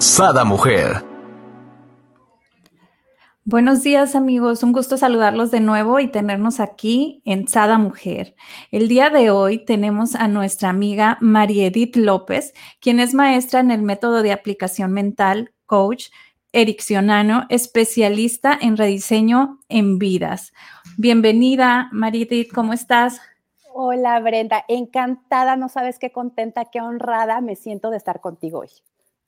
Sada Mujer. Buenos días amigos, un gusto saludarlos de nuevo y tenernos aquí en Sada Mujer. El día de hoy tenemos a nuestra amiga María Edith López, quien es maestra en el método de aplicación mental, coach, ericcionano, especialista en rediseño en vidas. Bienvenida, María Edith, ¿cómo estás? Hola Brenda, encantada, no sabes qué contenta, qué honrada me siento de estar contigo hoy.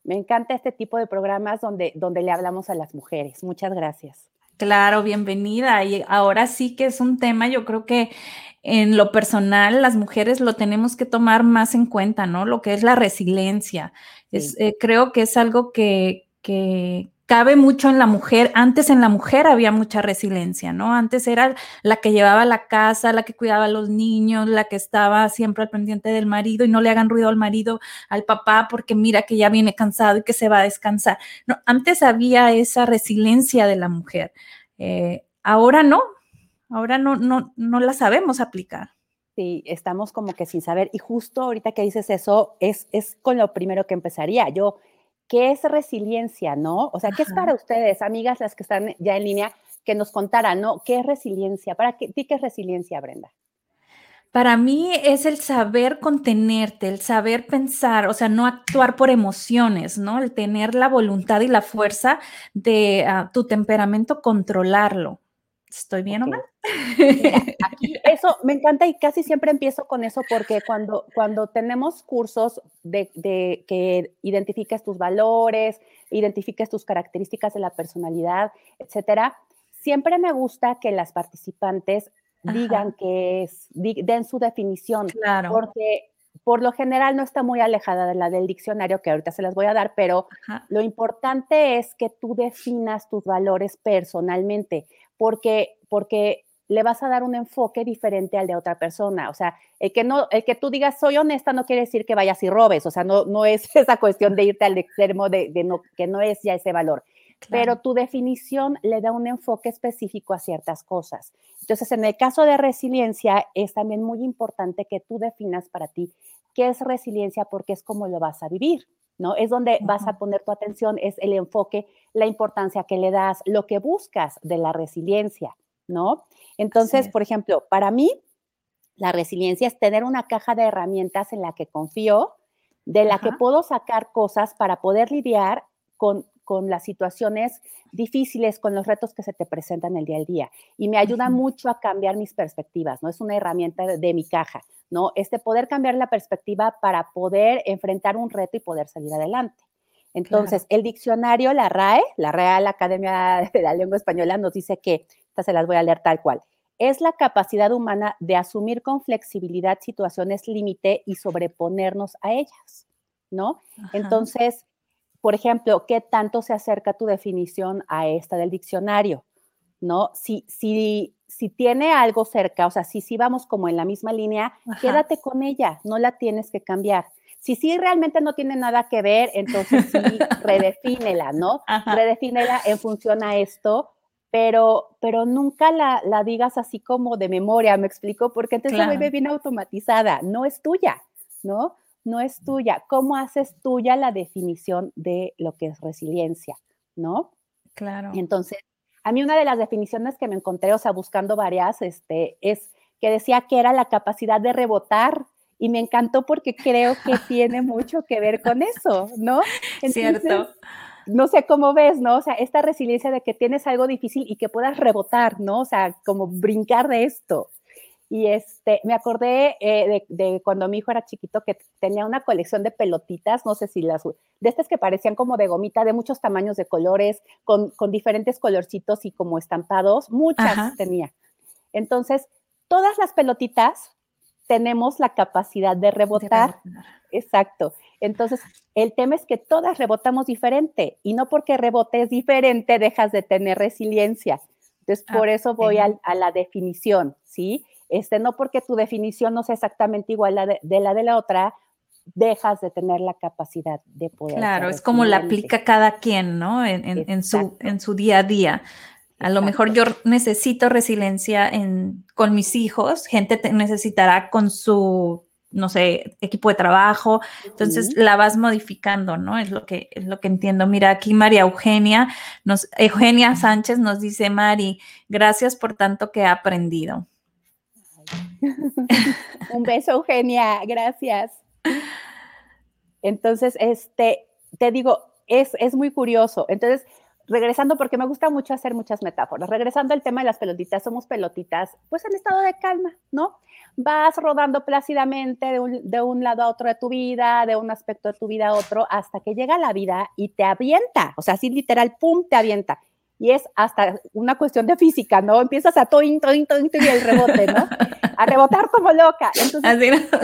Me encanta este tipo de programas donde, donde le hablamos a las mujeres. Muchas gracias. Claro, bienvenida. Y ahora sí que es un tema, yo creo que en lo personal las mujeres lo tenemos que tomar más en cuenta, ¿no? Lo que es la resiliencia. Es, eh, creo que es algo que, que, cabe mucho en la mujer. Antes en la mujer había mucha resiliencia, ¿no? Antes era la que llevaba la casa, la que cuidaba a los niños, la que estaba siempre al pendiente del marido y no le hagan ruido al marido, al papá, porque mira que ya viene cansado y que se va a descansar. No, antes había esa resiliencia de la mujer. Eh, ahora no, ahora no, no, no la sabemos aplicar. Sí, estamos como que sin saber. Y justo ahorita que dices eso, es, es con lo primero que empezaría. Yo ¿Qué es resiliencia, no? O sea, ¿qué es para ustedes, amigas, las que están ya en línea, que nos contaran, ¿no? ¿Qué es resiliencia? ¿Para qué, qué es resiliencia, Brenda? Para mí es el saber contenerte, el saber pensar, o sea, no actuar por emociones, ¿no? El tener la voluntad y la fuerza de ah, tu temperamento, controlarlo. ¿Estoy bien o mal? aquí eso me encanta y casi siempre empiezo con eso porque cuando, cuando tenemos cursos de, de, que identifiques tus valores, identifiques tus características de la personalidad, etcétera, siempre me gusta que las participantes digan que es, den su definición, claro. porque por lo general no está muy alejada de la del diccionario que ahorita se las voy a dar, pero lo importante es que tú definas tus valores personalmente porque, porque le vas a dar un enfoque diferente al de otra persona. O sea, el que, no, el que tú digas soy honesta no quiere decir que vayas y robes. O sea, no, no es esa cuestión de irte al extremo de, de no, que no es ya ese valor. Pero tu definición le da un enfoque específico a ciertas cosas. Entonces, en el caso de resiliencia, es también muy importante que tú definas para ti qué es resiliencia porque es cómo lo vas a vivir. ¿no? Es donde vas a poner tu atención, es el enfoque, la importancia que le das, lo que buscas de la resiliencia, ¿no? Entonces, por ejemplo, para mí, la resiliencia es tener una caja de herramientas en la que confío, de la que puedo sacar cosas para poder lidiar con, con, las situaciones difíciles, con los retos que se te presentan el día al día. Y me ayuda mucho a cambiar mis perspectivas, ¿no? Es una herramienta de mi caja. ¿no? Este poder cambiar la perspectiva para poder enfrentar un reto y poder salir adelante. Entonces, el diccionario, la RAE, la Real Academia de la Lengua Española, nos dice que, estas se las voy a leer tal cual, es la capacidad humana de asumir con flexibilidad situaciones límite y sobreponernos a ellas, ¿no? Entonces, por ejemplo, ¿qué tanto se acerca tu definición a esta del diccionario? ¿No? Si, si si tiene algo cerca, o sea, si sí vamos como en la misma línea, quédate con ella, no la tienes que cambiar. Si sí realmente no tiene nada que ver, entonces sí, redefínela, ¿no? Redefínela en función a esto, pero, pero nunca la, la, digas así como de memoria, me explico, porque entonces claro. se vuelve bien automatizada, no es tuya, ¿no? No es tuya. ¿Cómo haces tuya la definición de lo que es resiliencia, ¿no? Claro. Entonces, a mí una de las definiciones que me encontré, o sea, buscando varias, este, es que decía que era la capacidad de rebotar y me encantó porque creo que tiene mucho que ver con eso, ¿no? Cierto. No sé cómo ves, ¿no? O sea, esta resiliencia de que tienes algo difícil y que puedas rebotar, ¿no? O sea, como brincar de esto. Y este, me acordé eh, de, cuando mi hijo era chiquito que tenía una colección de pelotitas, no sé si las, de estas que parecían como de gomita, de muchos tamaños de colores, con, con diferentes colorcitos y como estampados, muchas tenía. Entonces, todas las pelotitas tenemos la capacidad de rebotar. De rebotar. Exacto. Entonces, el tema es que todas rebotamos diferente y no porque rebotes diferente dejas de tener resiliencia. Entonces, por eso voy a, la definición, ¿sí? Este, no porque tu definición no sea exactamente igual de, de la de la otra, dejas de tener la capacidad de poder. Claro, es como la aplica cada quien, ¿no? En, su, en su día a día. A lo mejor yo necesito resiliencia en, con mis hijos, gente necesitará con su, no sé, equipo de trabajo, entonces la vas modificando, ¿no? Es lo que es lo que entiendo. Mira, aquí María Eugenia nos Eugenia Sánchez nos dice, "Mari, gracias por tanto que he aprendido." Un beso, Eugenia, gracias. Entonces, este, te digo, es, es muy curioso. Entonces, regresando, porque me gusta mucho hacer muchas metáforas, regresando al tema de las pelotitas, somos pelotitas, pues en estado de calma, ¿no? Vas rodando plácidamente de un, de un, lado a otro de tu vida, de un aspecto de tu vida a otro, hasta que llega la vida y te avienta, o sea, así literal, pum, te avienta y es hasta una cuestión de física, ¿no? Empiezas a toin, toin, toin, y el rebote, ¿no? A rebotar como loca. Entonces, Así no.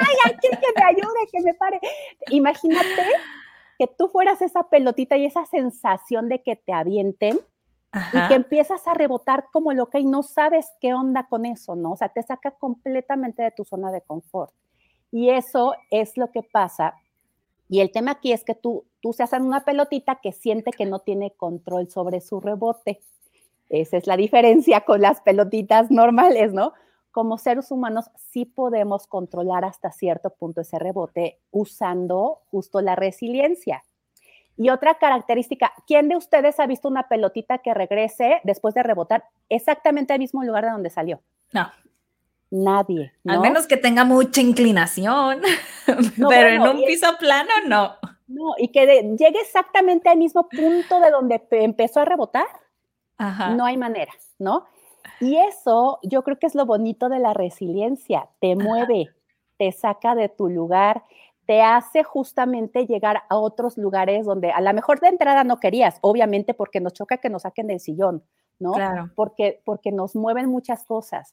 ay, aquí que me ayude, que me pare. Imagínate que tú fueras esa pelotita y esa sensación de que te avienten y que empiezas a rebotar como loca y no sabes qué onda con eso, ¿no? O sea, te saca completamente de tu zona de confort. Y eso es lo que pasa y el tema aquí es que tú, tú se haces una pelotita que siente que no tiene control sobre su rebote. Esa es la diferencia con las pelotitas normales, ¿no? Como seres humanos sí podemos controlar hasta cierto punto ese rebote usando justo la resiliencia. Y otra característica, ¿quién de ustedes ha visto una pelotita que regrese después de rebotar exactamente al mismo lugar de donde salió? No nadie. Al menos que tenga mucha inclinación, pero en un piso plano no. No, y que llegue exactamente al mismo punto de donde empezó a rebotar, no hay manera, ¿no? Y eso yo creo que es lo bonito de la resiliencia, te mueve, te saca de tu lugar, te hace justamente llegar a otros lugares donde a lo mejor de entrada no querías, obviamente porque nos choca que nos saquen del sillón, ¿no? Claro. Porque, porque nos mueven muchas cosas.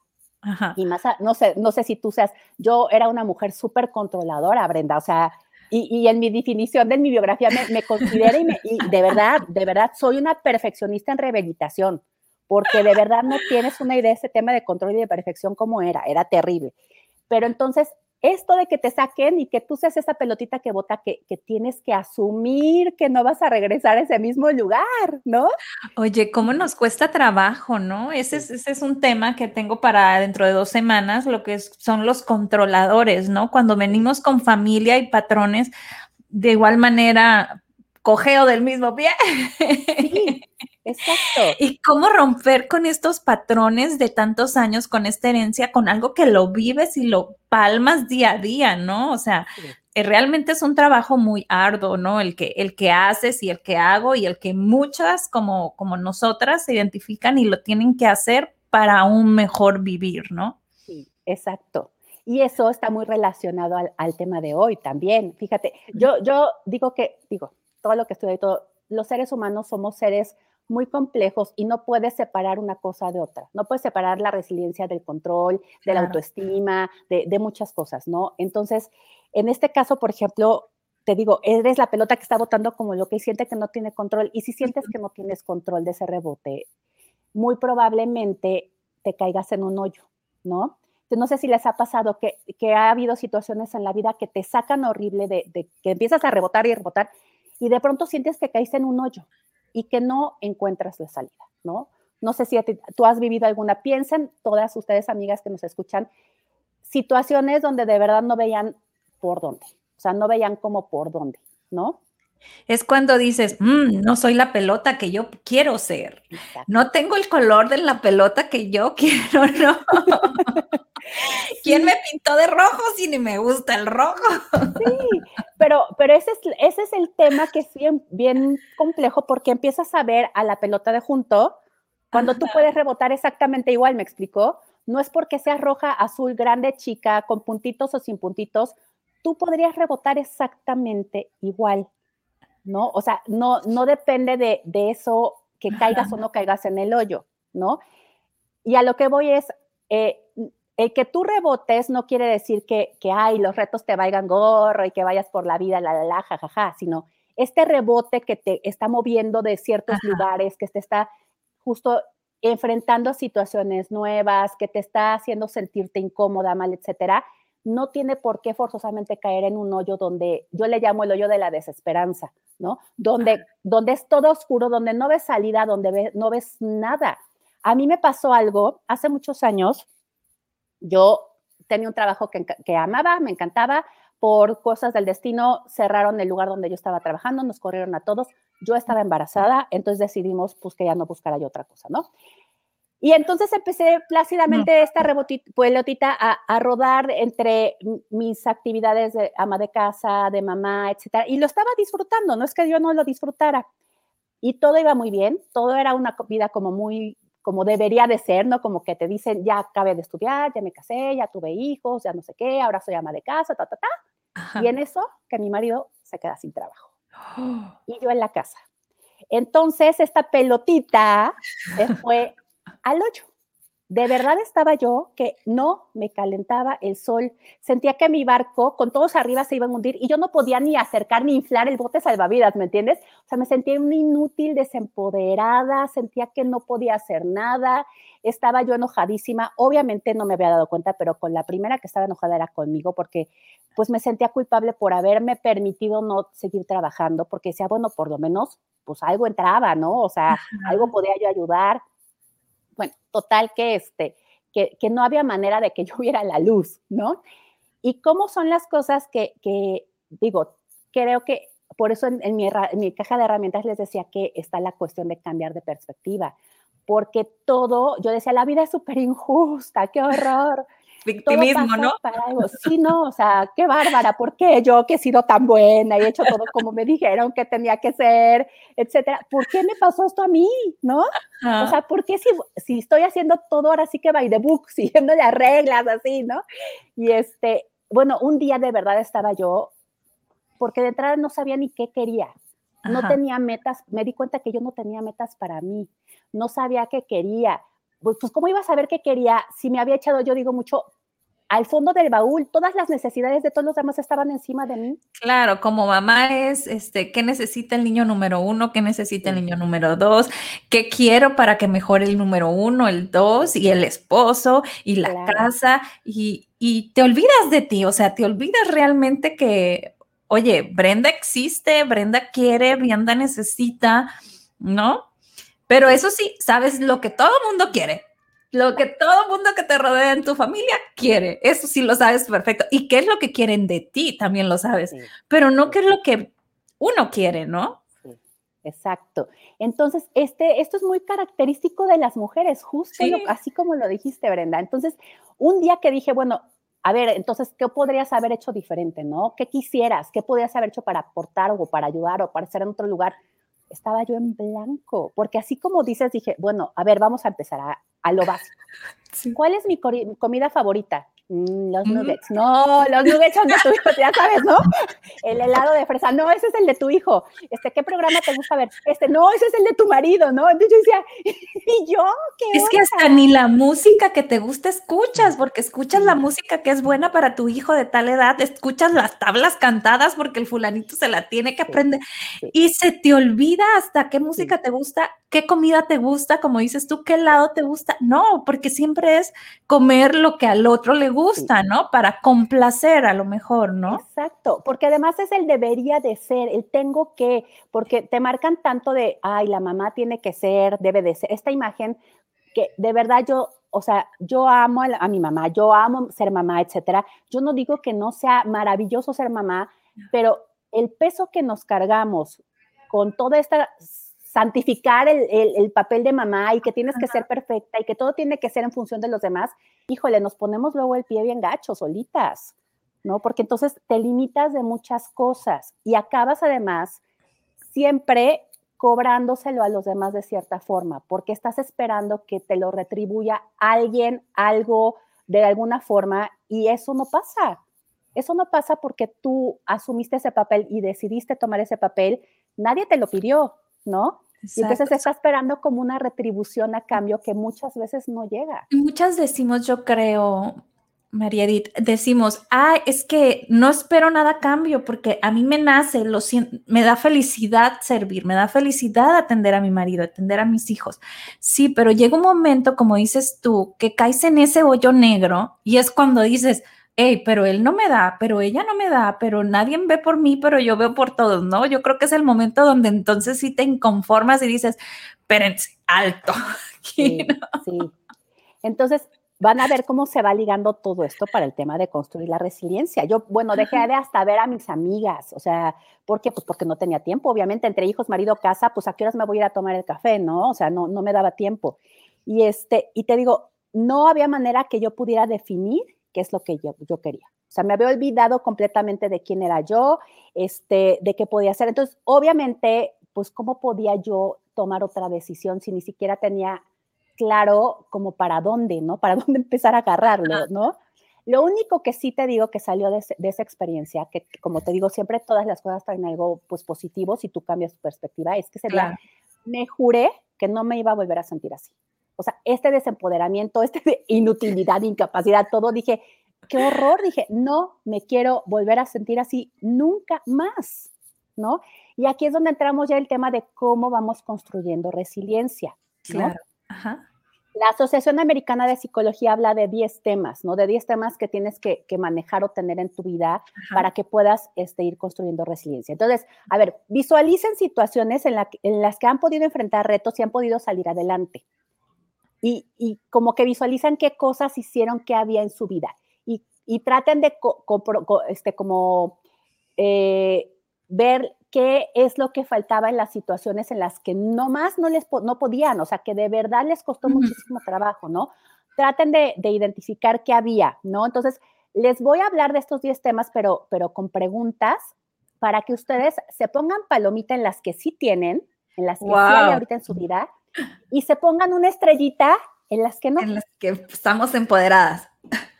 Y más, no sé, no sé si tú seas, yo era una mujer súper controladora, Brenda, o sea, y, en mi definición de mi biografía me, me considero y, y, de verdad, de verdad, soy una perfeccionista en rehabilitación, porque de verdad no tienes una idea de ese tema de control y de perfección como era, era terrible. Pero entonces esto de que te saquen y que tú seas esa pelotita que vota, que, tienes que asumir que no vas a regresar a ese mismo lugar, ¿no? Oye, ¿cómo nos cuesta trabajo, no? Ese es, ese es un tema que tengo para dentro de dos semanas, lo que son los controladores, ¿no? Cuando venimos con familia y patrones, de igual manera, cogeo del mismo pie. Sí, exacto. Y cómo romper con estos patrones de tantos años, con esta herencia, con algo que lo vives y lo palmas día a día, ¿no? O sea, eh, realmente es un trabajo muy arduo, ¿no? El que, el que haces y el que hago y el que muchas como, como nosotras se identifican y lo tienen que hacer para un mejor vivir, ¿no? Sí, exacto. Y eso está muy relacionado al, al tema de hoy también. Fíjate, yo, yo digo que, digo, todo lo que estudié, todo, los seres humanos somos seres muy complejos y no puedes separar una cosa de otra. No puedes separar la resiliencia del control, de la autoestima, de, muchas cosas, ¿no? Entonces, en este caso, por ejemplo, te digo, eres la pelota que está botando como lo que siente que no tiene control. Y si sientes que no tienes control de ese rebote, muy probablemente te caigas en un hoyo, ¿no? no sé si les ha pasado que, que, ha habido situaciones en la vida que te sacan horrible de, de que empiezas a rebotar y rebotar y de pronto sientes que caíste en un hoyo y que no encuentras la salida, ¿no? No sé si tú has vivido alguna, piensen todas ustedes amigas que nos escuchan, situaciones donde de verdad no veían por dónde, o sea, no veían como por dónde, ¿no? Es cuando dices, mm, no soy la pelota que yo quiero ser. No tengo el color de la pelota que yo quiero, no. ¿Quién me pintó de rojo si ni me gusta el rojo? Sí, pero, pero ese, es, ese es el tema que es bien, complejo porque empiezas a ver a la pelota de junto cuando tú puedes rebotar exactamente igual, me explicó. No es porque sea roja, azul, grande, chica, con puntitos o sin puntitos, tú podrías rebotar exactamente igual, ¿no? O sea, no, no depende de, eso que caigas o no caigas en el hoyo, ¿no? Y a lo que voy es, eh, el que tú rebotes no quiere decir que, que ay, los retos te vayan gorro y que vayas por la vida, la, la, la, jajaja, sino este rebote que te está moviendo de ciertos lugares, que te está justo enfrentando situaciones nuevas, que te está haciendo sentirte incómoda, mal, etcétera, no tiene por qué forzosamente caer en un hoyo donde yo le llamo el hoyo de la desesperanza, ¿no? Donde, donde es todo oscuro, donde no ves salida, donde no ves nada. A mí me pasó algo hace muchos años. Yo tenía un trabajo que, que amaba, me encantaba. Por cosas del destino cerraron el lugar donde yo estaba trabajando, nos corrieron a todos. Yo estaba embarazada, entonces decidimos pues que ya no buscara yo otra cosa, ¿no? Y entonces empecé plácidamente esta pelotita a, a, rodar entre mis actividades de ama de casa, de mamá, etcétera. Y lo estaba disfrutando, no es que yo no lo disfrutara. Y todo iba muy bien, todo era una vida como muy, como debería de ser, ¿no? Como que te dicen, ya acabé de estudiar, ya me casé, ya tuve hijos, ya no sé qué, ahora soy ama de casa, ta, ta, ta. Ajá. Y en eso, que mi marido se queda sin trabajo. Y yo en la casa. Entonces, esta pelotita fue al hoyo. De verdad estaba yo que no me calentaba el sol. Sentía que mi barco con todos arriba se iba a hundir y yo no podía ni acercar ni inflar el bote salvavidas, ¿me entiendes? O sea, me sentía inútil, desempoderada, sentía que no podía hacer nada. Estaba yo enojadísima. Obviamente no me había dado cuenta, pero con la primera que estaba enojada era conmigo porque pues me sentía culpable por haberme permitido no seguir trabajando porque decía, bueno, por lo menos pues algo entraba, ¿no? O sea, algo podía yo ayudar bueno, total que este, que, que, no había manera de que yo viera la luz, ¿no? Y cómo son las cosas que, que digo, creo que por eso en, en, mi, en, mi, caja de herramientas les decía que está la cuestión de cambiar de perspectiva, porque todo, yo decía, la vida es súper injusta, qué horror, victimismo, ¿no? Sí, no, o sea, qué bárbara, ¿por qué yo que he sido tan buena y he hecho todo como me dijeron que tenía que ser, etcétera? ¿Por qué me pasó esto a mí, no? Ajá. O sea, ¿por qué si, si estoy haciendo todo ahora sí que by the book, siguiendo las reglas, así, ¿no? Y este, bueno, un día de verdad estaba yo, porque de entrada no sabía ni qué quería, no Ajá. tenía metas, me di cuenta que yo no tenía metas para mí, no sabía qué quería, pues, pues cómo iba a saber qué quería si me había echado, yo digo mucho, al fondo del baúl, todas las necesidades de todos los demás estaban encima de mí. Claro, como mamá es, este, ¿qué necesita el niño número uno? ¿Qué necesita el niño número dos? ¿Qué quiero para que mejore el número uno, el dos y el esposo y la claro. casa? Y, y te olvidas de ti, o sea, te olvidas realmente que, oye, Brenda existe, Brenda quiere, Brenda necesita, ¿no? Pero eso sí, sabes lo que todo mundo quiere, lo que todo mundo que te rodea en tu familia quiere. Eso sí lo sabes perfecto. Y qué es lo que quieren de ti, también lo sabes. Sí. Pero no qué es lo que uno quiere, ¿no? Sí. Exacto. Entonces, este, esto es muy característico de las mujeres, justo sí. lo, así como lo dijiste, Brenda. Entonces, un día que dije, bueno, a ver, entonces, ¿qué podrías haber hecho diferente, no? ¿Qué quisieras? ¿Qué podrías haber hecho para aportar o para ayudar o para estar en otro lugar? estaba yo en blanco, porque así como dices, dije, bueno, a ver, vamos a empezar a, a lo básico. Sí. ¿Cuál es mi comida favorita? Mm, los nuggets. No, los nuggets son de tu hijo, ya sabes, ¿no? El helado de fresa. No, ese es el de tu hijo. Este, ¿qué programa te gusta ver? Este, no, ese es el de tu marido, ¿no? Entonces yo decía, ¿y yo qué? Es onda? que hasta ni la música que te gusta escuchas, porque escuchas la música que es buena para tu hijo de tal edad, escuchas las tablas cantadas porque el fulanito se la tiene que aprender sí, sí. y se te olvida hasta qué música te gusta, qué comida te gusta, como dices tú, qué helado te gusta. No, porque siempre es comer lo que al otro le gusta, sí. ¿no? Para complacer a lo mejor, ¿no? Exacto, porque además es el debería de ser, el tengo que, porque te marcan tanto de, ay, la mamá tiene que ser, debe de ser, esta imagen que de verdad yo, o sea, yo amo a, la, a mi mamá, yo amo ser mamá, etcétera. Yo no digo que no sea maravilloso ser mamá, pero el peso que nos cargamos con toda esta santificar el, el, el, papel de mamá y que tienes que ser perfecta y que todo tiene que ser en función de los demás, híjole, nos ponemos luego el pie bien gacho, solitas, ¿no? Porque entonces te limitas de muchas cosas y acabas además siempre cobrándoselo a los demás de cierta forma, porque estás esperando que te lo retribuya alguien, algo, de alguna forma, y eso no pasa. Eso no pasa porque tú asumiste ese papel y decidiste tomar ese papel, nadie te lo pidió, ¿no? Y entonces está esperando como una retribución a cambio que muchas veces no llega. Muchas decimos, yo creo, María Edith, decimos, ah, es que no espero nada a cambio porque a mí me nace, lo me da felicidad servir, me da felicidad atender a mi marido, atender a mis hijos. Sí, pero llega un momento, como dices tú, que caes en ese hoyo negro y es cuando dices, hey, pero él no me da, pero ella no me da, pero nadie ve por mí, pero yo veo por todos, ¿no? Yo creo que es el momento donde entonces sí te inconformas y dices, espérense, alto. Sí, sí. Entonces, van a ver cómo se va ligando todo esto para el tema de construir la resiliencia. Yo, bueno, dejé de hasta ver a mis amigas, o sea, ¿por qué? Pues porque no tenía tiempo, obviamente, entre hijos, marido, casa, pues a qué horas me voy a ir a tomar el café, ¿no? O sea, no, no me daba tiempo. Y, este, y te digo, no había manera que yo pudiera definir qué es lo que yo, yo quería. O sea, me había olvidado completamente de quién era yo, este, de qué podía hacer. Entonces, obviamente, pues, ¿cómo podía yo tomar otra decisión si ni siquiera tenía claro como para dónde, ¿no? Para dónde empezar a agarrarlo, ¿no? Lo único que sí te digo que salió de, esa experiencia, que como te digo, siempre todas las cosas traen algo pues positivo si tú cambias tu perspectiva, es que sería, me juré que no me iba a volver a sentir así. O sea, este desempoderamiento, este de inutilidad, incapacidad, todo, dije, qué horror, dije, no me quiero volver a sentir así nunca más, ¿no? Y aquí es donde entramos ya el tema de cómo vamos construyendo resiliencia. Claro. Ajá. La Asociación Americana de Psicología habla de 10 temas, ¿no? De 10 temas que tienes que, manejar o tener en tu vida para que puedas este, ir construyendo resiliencia. Entonces, a ver, visualicen situaciones en, en las que han podido enfrentar retos y han podido salir adelante y, como que visualizan qué cosas hicieron, qué había en su vida y, traten de este, como eh, ver qué es lo que faltaba en las situaciones en las que no más no les no podían, o sea, que de verdad les costó muchísimo trabajo, ¿no? Traten de, identificar qué había, ¿no? Entonces, les voy a hablar de estos 10 temas, pero, pero con preguntas para que ustedes se pongan palomita en las que sí tienen, en las que sí hay ahorita en su vida, y se pongan una estrellita en las que no. En las que estamos empoderadas.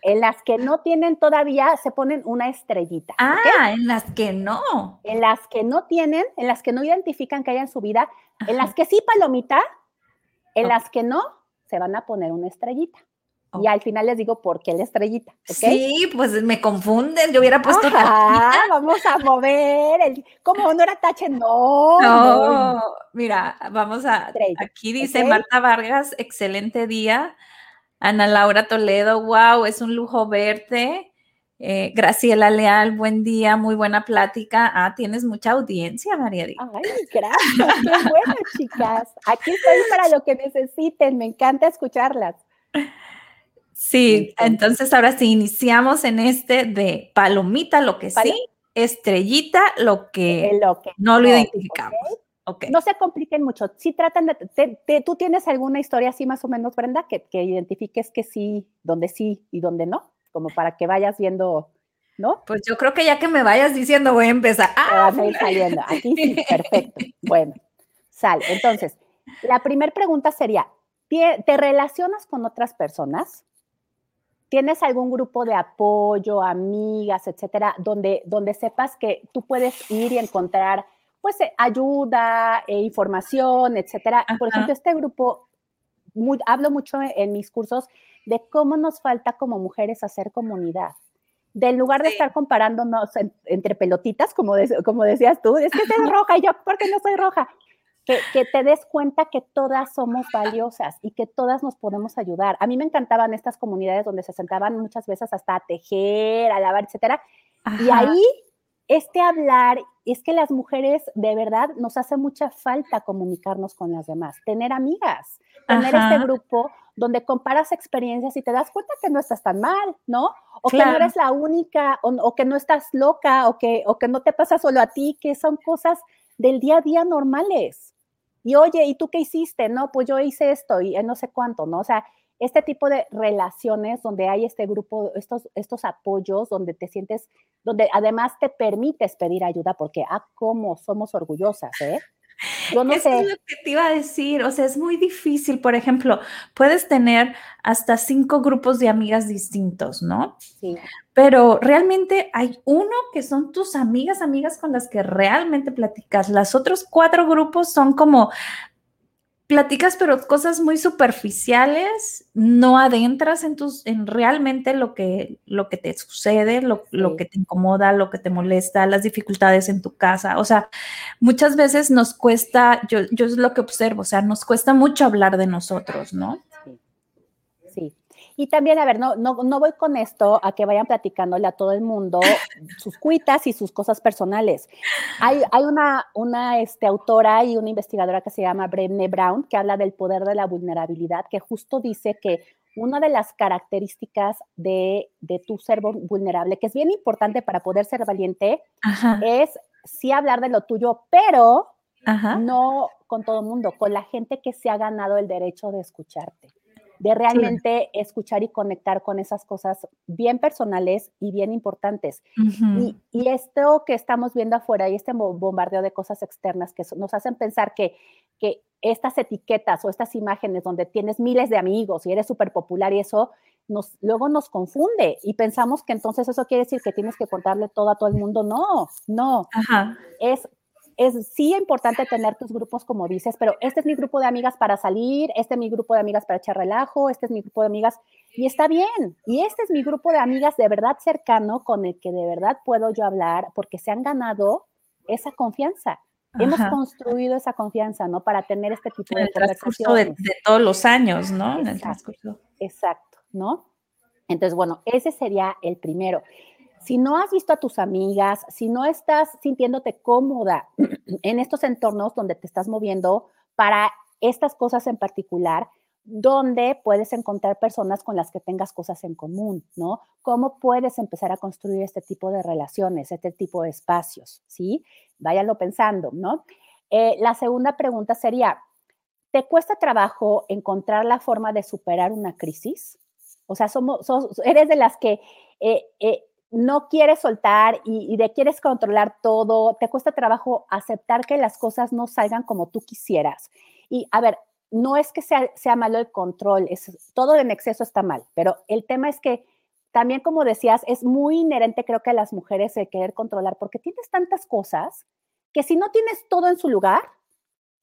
En las que no tienen todavía, se ponen una estrellita. Ah, en las que no. En las que no tienen, en las que no identifican que hay en su vida, en las que sí, palomita, en las que no, se van a poner una estrellita. Y al final les digo por qué la estrellita. Sí, pues me confunden. Yo hubiera puesto. vamos a mover. El, como no era tache, no. No, mira, vamos a. Aquí dice Marta Vargas, excelente día. Ana Laura Toledo, wow, es un lujo verte. Eh, Graciela Leal, buen día, muy buena plática. Ah, tienes mucha audiencia, María Ay, gracias, qué bueno, chicas. Aquí estoy para lo que necesiten, me encanta escucharlas. Sí, entonces ahora sí iniciamos en este de palomita, lo que sí, estrellita, lo que, eh, no lo identificamos. No se compliquen mucho. Si tratan de, ¿Tú tienes alguna historia así más o menos, Brenda, que, que identifiques que sí, donde sí y donde no? Como para que vayas viendo, ¿no? Pues yo creo que ya que me vayas diciendo, voy a empezar. ¡Ah! Vas a ir saliendo. Aquí sí, perfecto. Bueno, sale. Entonces, la primera pregunta sería, ¿te relacionas con otras personas? ¿Tienes algún grupo de apoyo, amigas, etcétera, donde, donde sepas que tú puedes ir y encontrar pues eh, ayuda, e información, etcétera? Por ejemplo, este grupo, hablo mucho en mis cursos de cómo nos falta como mujeres hacer comunidad. Del lugar de estar comparándonos entre pelotitas, como, como decías tú, es que eres roja y yo, ¿por qué no soy roja? Que, te des cuenta que todas somos valiosas y que todas nos podemos ayudar. A mí me encantaban estas comunidades donde se sentaban muchas veces hasta a tejer, a lavar, etcétera. Y ahí, este hablar, es que las mujeres de verdad nos hace mucha falta comunicarnos con las demás, tener amigas, tener este grupo donde comparas experiencias y te das cuenta que no estás tan mal, ¿no? O que no eres la única, o, o, que no estás loca, o que, o que no te pasa solo a ti, que son cosas del día a día normales y oye, ¿y tú qué hiciste? No, pues yo hice esto y no sé cuánto, ¿no? O sea, este tipo de relaciones donde hay este grupo, estos, estos apoyos, donde te sientes, donde además te permites pedir ayuda, porque, ah, cómo somos orgullosas, ¿eh? Yo no Eso es lo que te iba a decir, o sea, es muy difícil, por ejemplo, puedes tener hasta cinco grupos de amigas distintos, ¿no? Sí. Pero realmente hay uno que son tus amigas, amigas con las que realmente platicas. Los otros cuatro grupos son como platicas, pero cosas muy superficiales, no adentras en tus, en realmente lo que, lo que te sucede, lo, lo, que te incomoda, lo que te molesta, las dificultades en tu casa. O sea, muchas veces nos cuesta, yo, yo es lo que observo, o sea, nos cuesta mucho hablar de nosotros, ¿no? Y también, a ver, no, no, no voy con esto a que vayan platicándole a todo el mundo sus cuitas y sus cosas personales. Hay, hay una, una este, autora y una investigadora que se llama Brené Brown que habla del poder de la vulnerabilidad, que justo dice que una de las características de, de tu ser vulnerable, que es bien importante para poder ser valiente, es sí hablar de lo tuyo, pero no con todo el mundo, con la gente que se ha ganado el derecho de escucharte de realmente escuchar y conectar con esas cosas bien personales y bien importantes. y, esto que estamos viendo afuera y este bombardeo de cosas externas que nos hacen pensar que, que estas etiquetas o estas imágenes donde tienes miles de amigos y eres súper popular y eso, nos, luego nos confunde y pensamos que entonces eso quiere decir que tienes que contarle todo a todo el mundo. No, no. Es es sí importante tener tus grupos, como dices, pero este es mi grupo de amigas para salir, este es mi grupo de amigas para echar relajo, este es mi grupo de amigas, y está bien. Y este es mi grupo de amigas de verdad cercano con el que de verdad puedo yo hablar, porque se han ganado esa confianza. Hemos construido esa confianza, ¿no? Para tener este tipo de conversaciones. De, de, todos los años, ¿no? en el transcurso. Exacto, ¿no? Entonces, bueno, ese sería el primero si no has visto a tus amigas, si no estás sintiéndote cómoda en estos entornos donde te estás moviendo para estas cosas en particular, donde puedes encontrar personas con las que tengas cosas en común, ¿no? ¿Cómo puedes empezar a construir este tipo de relaciones, este tipo de espacios, ¿sí? Váyanlo pensando, ¿no? Eh, la segunda pregunta sería, ¿te cuesta trabajo encontrar la forma de superar una crisis? O sea, somos, eres de las que eh, eh, no quieres soltar y, de quieres controlar todo, te cuesta trabajo aceptar que las cosas no salgan como tú quisieras. Y a ver, no es que sea, sea malo el control, es, todo en exceso está mal, pero el tema es que también, como decías, es muy inherente creo que a las mujeres el querer controlar, porque tienes tantas cosas que si no tienes todo en su lugar,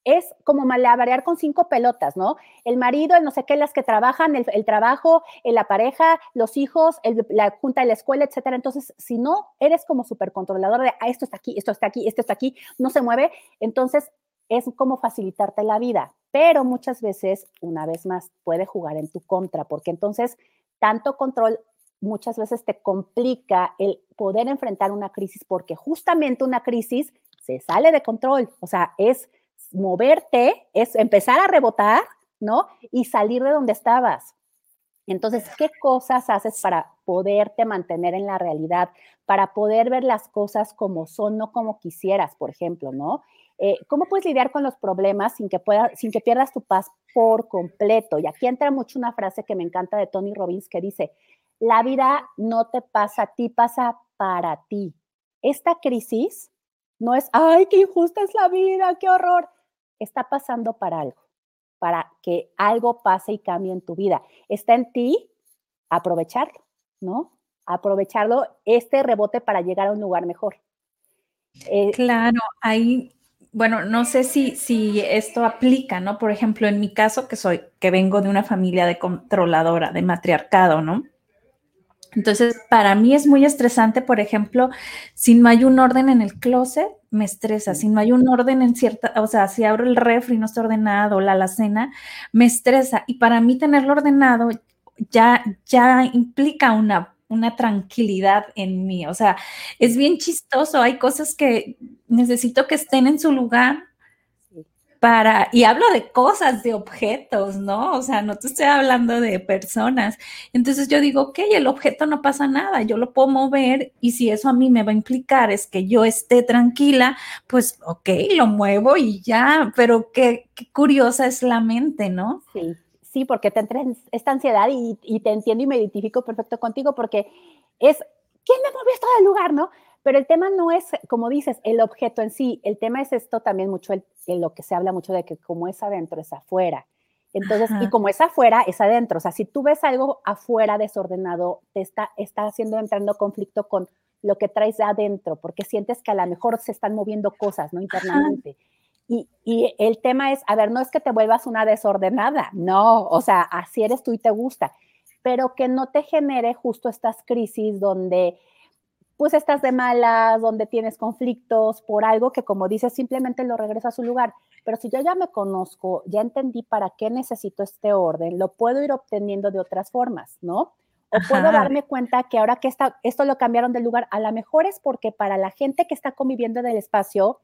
es como malabarear con cinco pelotas, ¿no? El marido, el no sé qué, las que trabajan, el, trabajo, la pareja, los hijos, la junta de la escuela, etcétera. Entonces, si no eres como súper controlador de, ah, esto está aquí, esto está aquí, esto está aquí, no se mueve, entonces es como facilitarte la vida. Pero muchas veces, una vez más, puede jugar en tu contra, porque entonces tanto control muchas veces te complica el poder enfrentar una crisis, porque justamente una crisis se sale de control, o sea, es moverte, es empezar a rebotar, ¿no? Y salir de donde estabas. Entonces, ¿qué cosas haces para poderte mantener en la realidad, para poder ver las cosas como son, no como quisieras, por ejemplo, ¿no? Eh, ¿Cómo puedes lidiar con los problemas sin que, pueda, sin que pierdas tu paz por completo? Y aquí entra mucho una frase que me encanta de Tony Robbins que dice, la vida no te pasa a ti, pasa para ti. Esta crisis no es, ay, qué injusta es la vida, qué horror está pasando para algo, para que algo pase y cambie en tu vida. Está en ti aprovecharlo, ¿no? Aprovecharlo, este rebote para llegar a un lugar mejor. Eh, claro, ahí, bueno, no sé si, si esto aplica, ¿no? Por ejemplo, en mi caso, que soy, que vengo de una familia de controladora, de matriarcado, ¿no? Entonces, para mí es muy estresante, por ejemplo, si no hay un orden en el closet, me estresa. Si no hay un orden en cierta, o sea, si abro el refri y no está ordenado, la alacena, me estresa. Y para mí tenerlo ordenado ya, ya implica una, una tranquilidad en mí. O sea, es bien chistoso. Hay cosas que necesito que estén en su lugar para, y hablo de cosas, de objetos, ¿no? O sea, no te estoy hablando de personas. Entonces yo digo, ok, el objeto no pasa nada, yo lo puedo mover y si eso a mí me va a implicar es que yo esté tranquila, pues ok, lo muevo y ya, pero qué, curiosa es la mente, ¿no? Sí, sí, porque te entra esta ansiedad y, y te entiendo y me identifico perfecto contigo porque es, ¿quién me movió esto del lugar, no? Pero el tema no es, como dices, el objeto en sí, el tema es esto también mucho, en lo que se habla mucho de que como es adentro, es afuera. Entonces, y como es afuera, es adentro. O sea, si tú ves algo afuera desordenado, te está, está haciendo entrando conflicto con lo que traes adentro, porque sientes que a lo mejor se están moviendo cosas, ¿no? Internamente. Y, y, el tema es, a ver, no es que te vuelvas una desordenada, no, o sea, así eres tú y te gusta, pero que no te genere justo estas crisis donde pues estás de malas, donde tienes conflictos por algo que como dices simplemente lo regresa a su lugar. Pero si yo ya me conozco, ya entendí para qué necesito este orden, lo puedo ir obteniendo de otras formas, ¿no? O puedo darme cuenta que ahora que está, esto lo cambiaron de lugar, a lo mejor es porque para la gente que está conviviendo en el espacio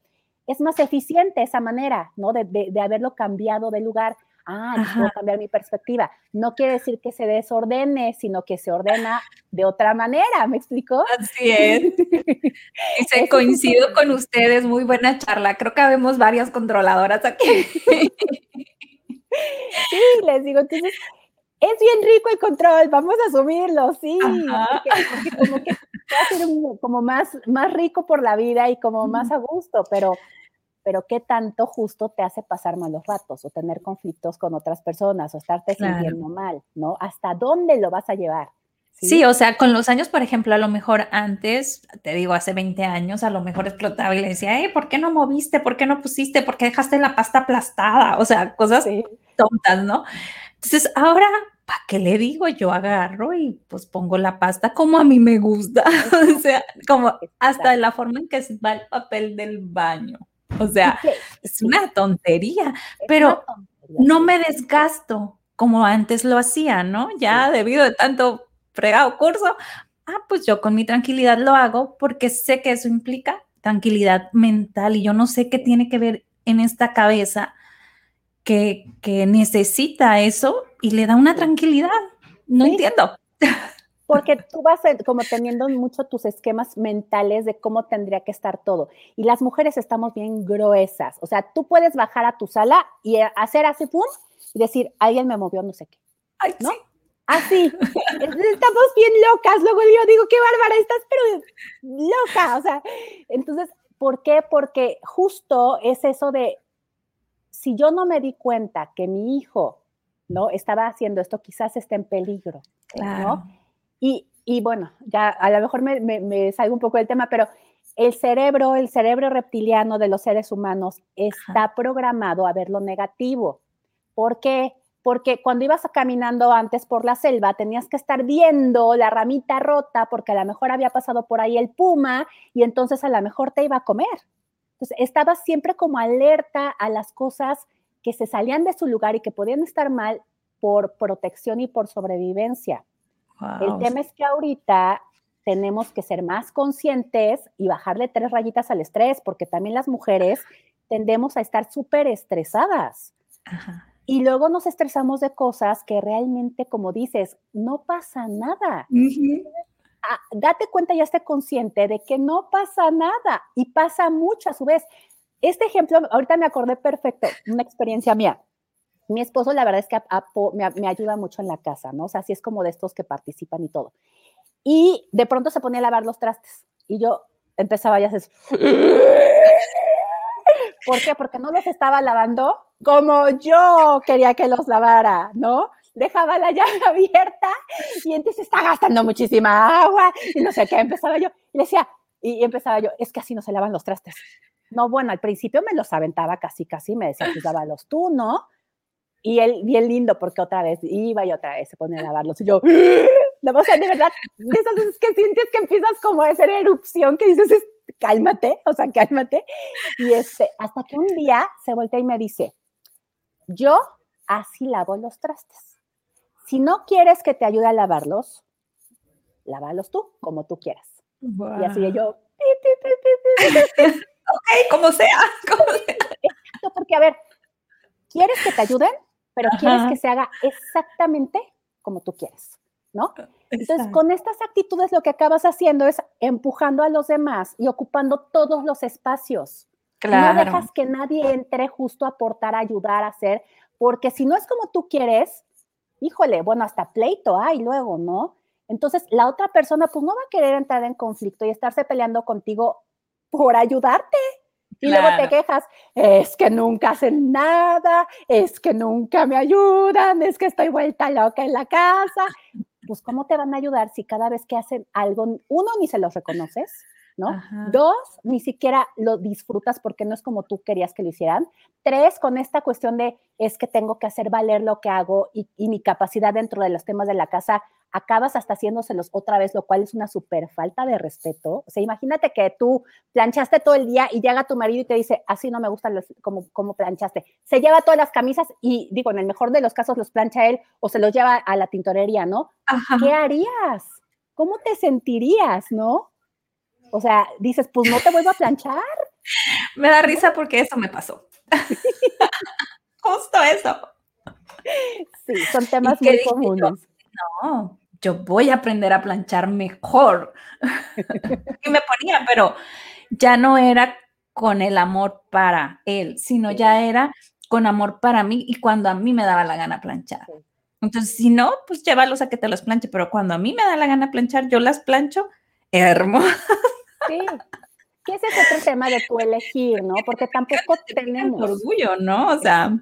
es más eficiente esa manera, ¿no? De, de, de haberlo cambiado de lugar ah, puedo cambiar mi perspectiva. No quiere decir que se desordene, sino que se ordena de otra manera, ¿me explico? Así es. Y se coincido con ustedes, muy buena charla. Creo que vemos varias controladoras aquí. Sí, les digo, entonces, es bien rico el control, vamos a asumirlo, sí, porque, como que a ser como más, más rico por la vida y como más a gusto, pero pero qué tanto justo te hace pasar malos ratos o tener conflictos con otras personas o estarte sintiendo mal, ¿no? ¿Hasta dónde lo vas a llevar? ¿Sí? o sea, con los años, por ejemplo, a lo mejor antes, te digo, hace 20 años, a lo mejor explotaba y le decía, hey, ¿por qué no moviste? ¿Por qué no pusiste? ¿Por qué dejaste la pasta aplastada? O sea, cosas tontas, ¿no? Entonces, ahora, ¿para qué le digo? Yo agarro y pues pongo la pasta como a mí me gusta. o sea, como hasta la forma en que va el papel del baño. O sea, es una tontería, pero no me desgasto como antes lo hacía, ¿no? Ya debido de tanto fregado curso, ah, pues yo con mi tranquilidad lo hago porque sé que eso implica tranquilidad mental y yo no sé qué tiene que ver en esta cabeza que, que necesita eso y le da una tranquilidad. No entiendo. porque tú vas como teniendo mucho tus esquemas mentales de cómo tendría que estar todo. Y las mujeres estamos bien gruesas. O sea, tú puedes bajar a tu sala y hacer así, pum, y decir, alguien me movió no sé qué. ¿No? Así. estamos bien locas. Luego yo digo, qué bárbara, estás pero loca. O sea, entonces, ¿por qué? Porque justo es eso de, si yo no me di cuenta que mi hijo, ¿no? Estaba haciendo esto, quizás esté en peligro, claro. ¿no? Y, bueno, ya a lo mejor me, salgo un poco del tema, pero el cerebro, el cerebro reptiliano de los seres humanos está programado a ver lo negativo. ¿Por qué? Porque cuando ibas caminando antes por la selva, tenías que estar viendo la ramita rota porque a lo mejor había pasado por ahí el puma y entonces a lo mejor te iba a comer. Entonces, estabas siempre como alerta a las cosas que se salían de su lugar y que podían estar mal por protección y por sobrevivencia. El tema es que ahorita tenemos que ser más conscientes y bajarle tres rayitas al estrés, porque también las mujeres tendemos a estar súper estresadas. Y luego nos estresamos de cosas que realmente, como dices, no pasa nada. Ah, date cuenta y esté consciente de que no pasa nada y pasa mucho a su vez. Este ejemplo, ahorita me acordé perfecto, una experiencia mía mi esposo la verdad es que me, ayuda mucho en la casa, ¿no? O sea, así es como de estos que participan y todo. Y de pronto se ponía a lavar los trastes y yo empezaba ya a hacer... ¿Por qué? Porque no los estaba lavando como yo quería que los lavara, ¿no? Dejaba la llave abierta y entonces está gastando muchísima agua y no sé qué. Empezaba yo y le decía, y empezaba yo, es que así no se lavan los trastes. No, bueno, al principio me los aventaba casi, casi, me decía, pues tú, ¿no? Y él, bien lindo, porque otra vez iba y otra vez se pone a lavarlos. Y yo, no, o sea, de verdad, de esas veces que sientes que empiezas como a hacer erupción, que dices, cálmate, o sea, cálmate. Y este, hasta que un día se voltea y me dice, yo así lavo los trastes. Si no quieres que te ayude a lavarlos, lávalos tú, como tú quieras. Y así yo, ok, como sea, como sea. Porque, a ver, ¿quieres que te ayuden? pero quieres que se haga exactamente como tú quieres, ¿no? Entonces, con estas actitudes lo que acabas haciendo es empujando a los demás y ocupando todos los espacios. Claro. No dejas que nadie entre justo a aportar, a ayudar, a hacer, porque si no es como tú quieres, híjole, bueno, hasta pleito hay luego, ¿no? Entonces, la otra persona pues no va a querer entrar en conflicto y estarse peleando contigo por ayudarte. Y luego te quejas, es que nunca hacen nada, es que nunca me ayudan, es que estoy vuelta loca en la casa. Pues, ¿cómo te van a ayudar si cada vez que hacen algo, uno, ni se los reconoces, ¿no? Dos, ni siquiera lo disfrutas porque no es como tú querías que lo hicieran. Tres, con esta cuestión de es que tengo que hacer valer lo que hago y, mi capacidad dentro de los temas de la casa, acabas hasta haciéndoselos otra vez, lo cual es una súper falta de respeto. O sea, imagínate que tú planchaste todo el día y llega tu marido y te dice, así no me gustan los, como, como planchaste. Se lleva todas las camisas y, digo, en el mejor de los casos los plancha él o se los lleva a la tintorería, ¿no? ¿Qué harías? ¿Cómo te sentirías, no? O sea, dices, pues no te vuelvo a planchar. Me da risa porque eso me pasó. Justo eso. Sí, son temas muy comunes. no, yo voy a aprender a planchar mejor. y me ponía, pero ya no era con el amor para él, sino ya era con amor para mí y cuando a mí me daba la gana planchar. Entonces, si no, pues llévalos a que te los planche, pero cuando a mí me da la gana planchar, yo las plancho hermoso. Sí. Que ese es otro tema de tu elegir, ¿no? Porque tampoco tenemos. Orgullo, ¿no? O sea.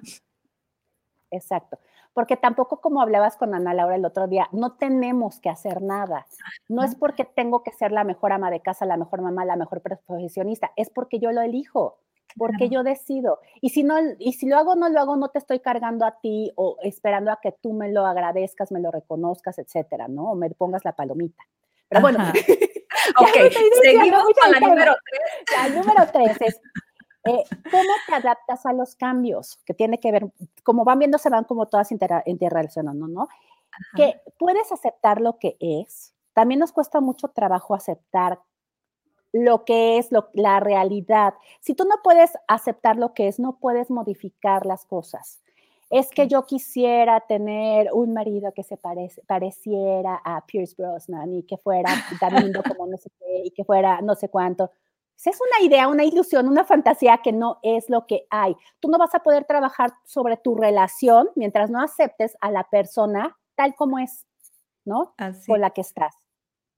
Exacto. Porque tampoco, como hablabas con Ana Laura el otro día, no tenemos que hacer nada. No es porque tengo que ser la mejor ama de casa, la mejor mamá, la mejor profesionista, es porque yo lo elijo, porque yo decido. Y si no, y si lo hago no lo hago, no te estoy cargando a ti o esperando a que tú me lo agradezcas, me lo reconozcas, etcétera, ¿no? O me pongas la palomita. Pero bueno, ok, seguimos con la número tres. La número tres es, eh, ¿cómo te adaptas a los cambios? Que tiene que ver, como van viendo, se van como todas interrelacionando, ¿no? Que puedes aceptar lo que es. También nos cuesta mucho trabajo aceptar lo que es la realidad. Si tú no puedes aceptar lo que es, no puedes modificar las cosas es que yo quisiera tener un marido que se pareciera a Pierce Brosnan y que fuera tan lindo como no sé qué y que fuera no sé cuánto. Es una idea, una ilusión, una fantasía que no es lo que hay. Tú no vas a poder trabajar sobre tu relación mientras no aceptes a la persona tal como es, ¿no? Con la que estás.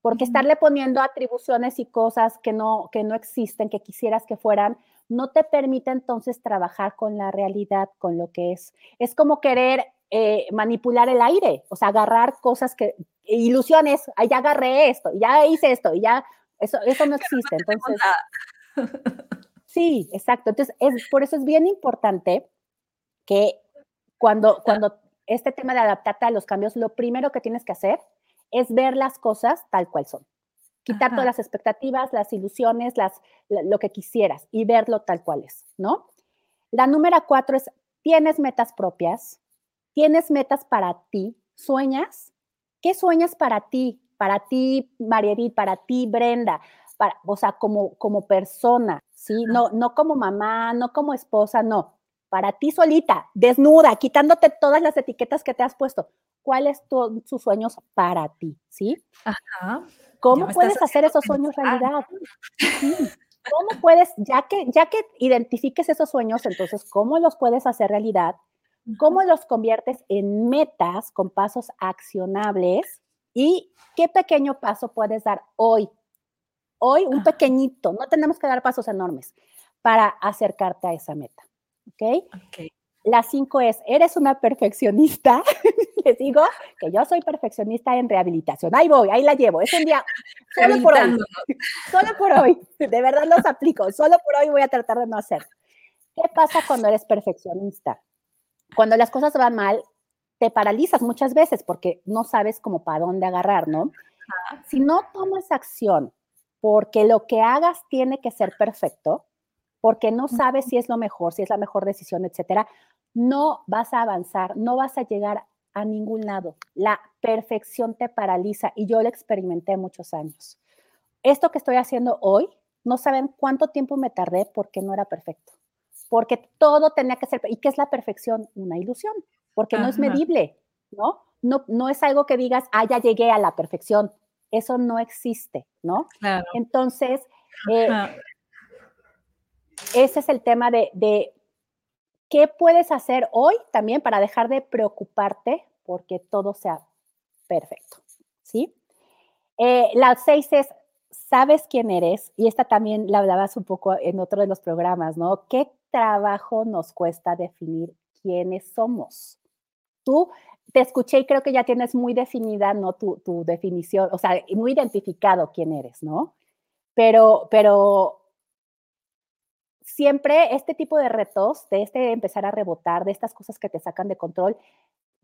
Porque estarle poniendo atribuciones y cosas que no, que no existen, que quisieras que fueran, no te permite entonces trabajar con la realidad, con lo que es. Es como querer eh, manipular el aire, o sea, agarrar cosas que, ilusiones, ya agarré esto, ya hice esto, ya, eso, eso no existe. Entonces, sí, exacto. Entonces, es, por eso es bien importante que cuando, cuando este tema de adaptarte a los cambios, lo primero que tienes que hacer es ver las cosas tal cual son. Quitar todas las expectativas, las ilusiones, las, lo que quisieras y verlo tal cual es, ¿no? La número cuatro es, tienes metas propias, tienes metas para ti, sueñas. ¿Qué sueñas para ti? Para ti, Mariedit, para ti, Brenda, para, o sea, como, como persona, ¿sí? No, no como mamá, no como esposa, no. Para ti solita, desnuda, quitándote todas las etiquetas que te has puesto. ¿Cuáles son sus sueños para ti? ¿Sí? Ajá. ¿Cómo puedes hacer esos sueños realidad? ¿Cómo puedes, ya que, ya que identifiques esos sueños, entonces, cómo los puedes hacer realidad? ¿Cómo los conviertes en metas con pasos accionables? ¿Y qué pequeño paso puedes dar hoy? Hoy, un pequeñito, no tenemos que dar pasos enormes para acercarte a esa meta. ¿Ok? okay. La cinco es, eres una perfeccionista. Les digo que yo soy perfeccionista en rehabilitación. Ahí voy, ahí la llevo. Es un día solo por hoy. Solo por hoy. De verdad los aplico. Solo por hoy voy a tratar de no hacer. ¿Qué pasa cuando eres perfeccionista? Cuando las cosas van mal, te paralizas muchas veces porque no sabes cómo para dónde agarrar, ¿no? Si no tomas acción porque lo que hagas tiene que ser perfecto, porque no sabes si es lo mejor, si es la mejor decisión, etcétera, no vas a avanzar, no vas a llegar a ningún lado. La perfección te paraliza y yo lo experimenté muchos años. Esto que estoy haciendo hoy, no saben cuánto tiempo me tardé porque no era perfecto. Porque todo tenía que ser, ¿y qué es la perfección? Una ilusión, porque no es medible, ¿no? ¿no? No es algo que digas, ah, ya llegué a la perfección. Eso no existe, ¿no? Entonces, eh, ese es el tema de, qué puedes hacer hoy también para dejar de preocuparte porque todo sea perfecto, ¿sí? Eh, la seis es, sabes quién eres, y esta también la hablabas un poco en otro de los programas, ¿no? ¿Qué trabajo nos cuesta definir quiénes somos? Tú te escuché y creo que ya tienes muy definida, ¿no? Tu, tu definición, o sea, muy identificado quién eres, ¿no? pero, pero siempre este tipo de retos, de este empezar a rebotar, de estas cosas que te sacan de control,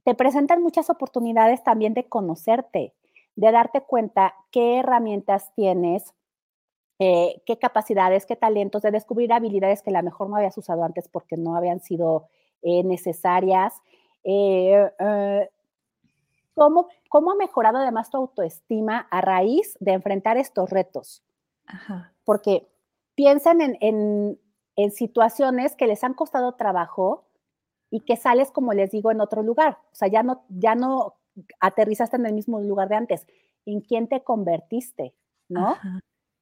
te presentan muchas oportunidades también de conocerte, de darte cuenta qué herramientas tienes, eh, qué capacidades, qué talentos, de descubrir habilidades que a lo mejor no habías usado antes porque no habían sido eh, necesarias. Eh, ¿cómo, ¿Cómo ha mejorado además tu autoestima a raíz de enfrentar estos retos? Porque piensan en, en, situaciones que les han costado trabajo y que sales, como les digo, en otro lugar. O sea, ya no, ya no aterrizaste en el mismo lugar de antes. ¿En quién te convertiste? ¿No?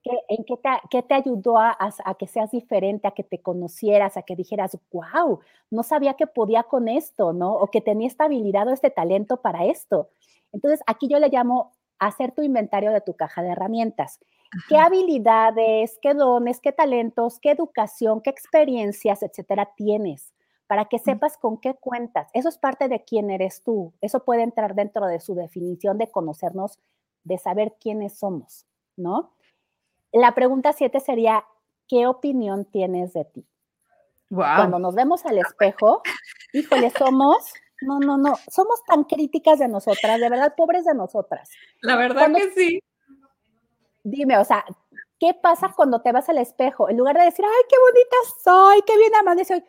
¿En qué te, qué te ayudó a, a, que seas diferente, a que te conocieras, a que dijeras, wow, no sabía que podía con esto, ¿no? O que tenía esta habilidad o este talento para esto. Entonces, aquí yo le llamo hacer tu inventario de tu caja de herramientas. ¿Qué habilidades, qué dones, qué talentos, qué educación, qué experiencias, etcétera, tienes? Para que sepas con qué cuentas. Eso es parte de quién eres tú. Eso puede entrar dentro de su definición de conocernos, de saber quiénes somos, ¿no? La pregunta siete sería, ¿qué opinión tienes de ti? Cuando nos vemos al espejo, híjole, somos, no, no, no, somos tan críticas de nosotras, de verdad, pobres de nosotras. La verdad que sí dime, o sea, ¿qué pasa cuando te vas al espejo? En lugar de decir, ay, qué bonita soy, qué bien amanece hoy,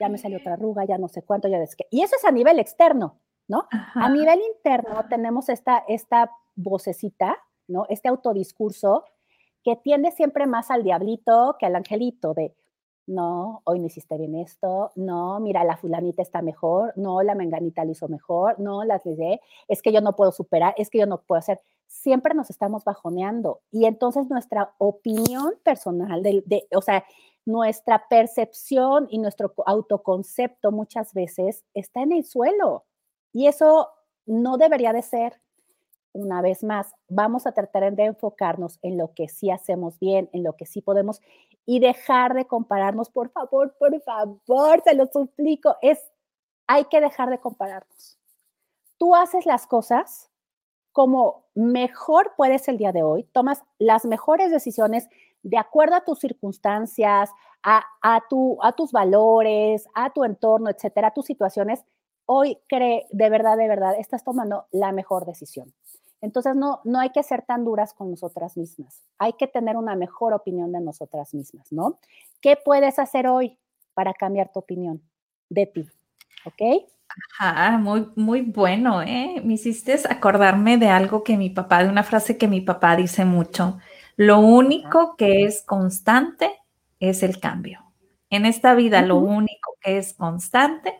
ya me salió otra arruga, ya no sé cuánto, ya ves que. Y eso es a nivel externo, ¿no? A nivel interno tenemos esta, esta vocecita, ¿no? Este autodiscurso que tiende siempre más al diablito que al angelito de, no, hoy no hiciste bien esto, no, mira, la fulanita está mejor, no, la menganita lo hizo mejor, no, las de, es que yo no puedo superar, es que yo no puedo hacer, siempre nos estamos bajoneando. Y entonces nuestra opinión personal, de, o sea, nuestra percepción y nuestro autoconcepto muchas veces está en el suelo. Y eso no debería de ser. Una vez más, vamos a tratar de enfocarnos en lo que sí hacemos bien, en lo que sí podemos y dejar de compararnos, por favor, por favor, se lo suplico, es, hay que dejar de compararnos. Tú haces las cosas como mejor puedes el día de hoy, tomas las mejores decisiones de acuerdo a tus circunstancias, a, a, tu, a tus valores, a tu entorno, etcétera, a tus situaciones. Hoy cree, de verdad, de verdad, estás tomando la mejor decisión. Entonces, no, no hay que ser tan duras con nosotras mismas. Hay que tener una mejor opinión de nosotras mismas, ¿no? ¿Qué puedes hacer hoy para cambiar tu opinión de ti? ¿Ok? Ajá, muy, muy bueno, ¿eh? Me hiciste acordarme de algo que mi papá, de una frase que mi papá dice mucho. Lo único que es constante es el cambio. En esta vida, lo único que es constante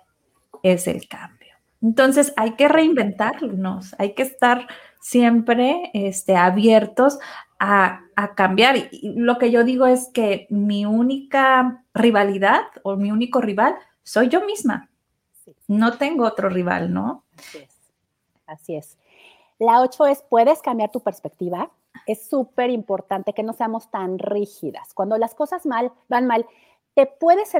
es el cambio. Entonces, hay que reinventarnos, hay que estar siempre este, abiertos a, cambiar. Y lo que yo digo es que mi única rivalidad o mi único rival soy yo misma. No tengo otro rival, ¿no? Así es. Así es. La ocho es, puedes cambiar tu perspectiva. Es súper importante que no seamos tan rígidas. Cuando las cosas mal van mal, te puedes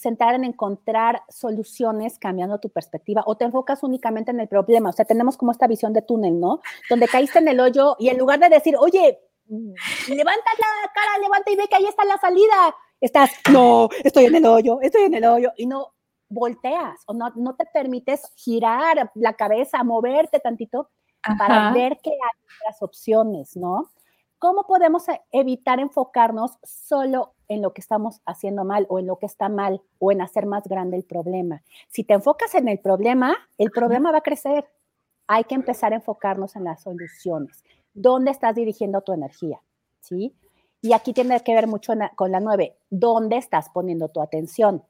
centrar en encontrar soluciones cambiando tu perspectiva o te enfocas únicamente en el problema. O sea, tenemos como esta visión de túnel, ¿no? Donde caíste en el hoyo y en lugar de decir, oye, levanta la cara, levanta y ve que ahí está la salida, estás, no, estoy en el hoyo, estoy en el hoyo y no volteas o no, no te permites girar la cabeza, moverte tantito para ver que hay otras opciones, ¿no? ¿Cómo podemos e-, evitar enfocarnos solo en lo que estamos haciendo mal o en lo que está mal o en hacer más grande el problema? Si te enfocas en el problema, el problema va a crecer. Hay que empezar a enfocarnos en las soluciones. ¿Dónde estás dirigiendo tu energía? ¿Sí? Y aquí tiene que ver mucho con la nueve. ¿Dónde estás poniendo tu atención?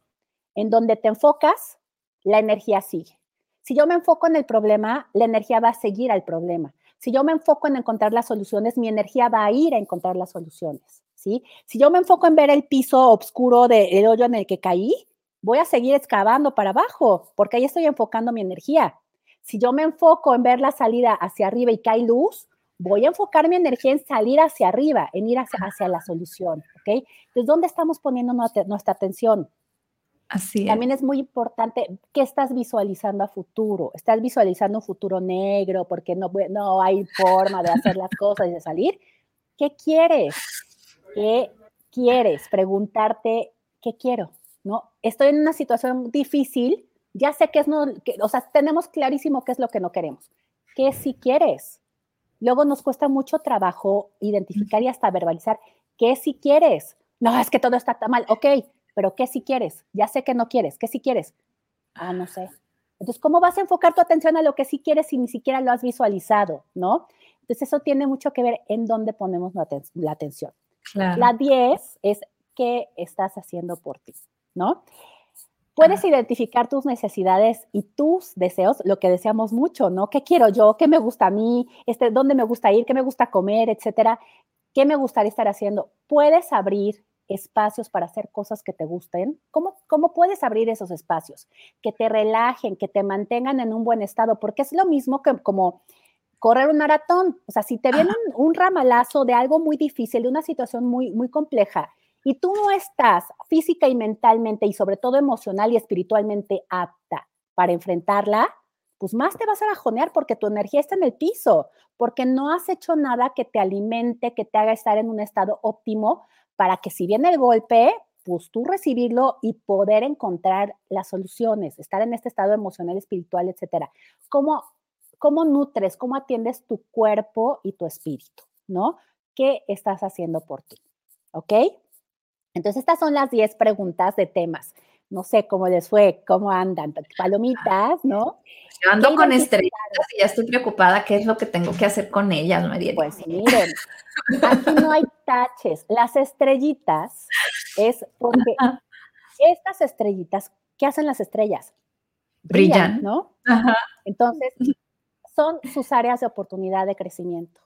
En donde te enfocas, la energía sigue. Si yo me enfoco en el problema, la energía va a seguir al problema. Si yo me enfoco en encontrar las soluciones, mi energía va a ir a encontrar las soluciones, ¿sí? Si yo me enfoco en ver el piso oscuro del hoyo en el que caí, voy a seguir excavando para abajo, porque ahí estoy enfocando mi energía. Si yo me enfoco en ver la salida hacia arriba y cae luz, voy a enfocar mi energía en salir hacia arriba, en ir hacia, la solución, ¿ok? Entonces, ¿dónde estamos poniendo nuestra atención? Así También es muy importante qué estás visualizando a futuro. ¿Estás visualizando un futuro negro porque no, no hay forma de hacer las cosas y de salir? ¿Qué quieres? ¿Qué quieres? Preguntarte, ¿qué quiero? ¿No? Estoy en una situación difícil, ya sé que es no, o sea, tenemos clarísimo qué es lo que no queremos. ¿Qué si quieres? Luego nos cuesta mucho trabajo identificar y hasta verbalizar qué si quieres. No, es que todo está tan mal. Ok, pero ¿qué si quieres? Ya sé que no quieres. ¿Qué si quieres? Ah, no sé. Entonces, ¿cómo vas a enfocar tu atención a lo que sí quieres si ni siquiera lo has visualizado? ¿No? Entonces, eso tiene mucho que ver en dónde ponemos la, atención. La 10 es qué estás haciendo por ti, ¿no? Puedes identificar tus necesidades y tus deseos, lo que deseamos mucho, ¿no? ¿Qué quiero yo? ¿Qué me gusta a mí? Este, ¿Dónde me gusta ir? ¿Qué me gusta comer? Etcétera. ¿Qué me gustaría estar haciendo? Puedes abrir espacios para hacer cosas que te gusten. ¿Cómo, ¿Cómo puedes abrir esos espacios? Que te relajen, que te mantengan en un buen estado, porque es lo mismo que como correr un maratón. O sea, si te viene un, un, ramalazo de algo muy difícil, de una situación muy, muy compleja, y tú no estás física y mentalmente y sobre todo emocional y espiritualmente apta para enfrentarla, pues más te vas a bajonear porque tu energía está en el piso, porque no has hecho nada que te alimente, que te haga estar en un estado óptimo para que si viene el golpe, pues tú recibirlo y poder encontrar las soluciones, estar en este estado emocional, espiritual, etcétera. ¿Cómo, cómo nutres, cómo atiendes tu cuerpo y tu espíritu, ¿no? ¿Qué estás haciendo por ti? ¿Ok? Entonces, estas son las 10 preguntas de temas. No sé cómo les fue, cómo andan, palomitas, ¿no? Yo ando con estrellitas y ya estoy preocupada qué es lo que tengo que hacer con ellas, María. Pues miren, aquí no hay taches. Las estrellitas es porque estas estrellitas, ¿qué hacen las estrellas? Brillan, ¿no? Entonces, son sus áreas de oportunidad de crecimiento.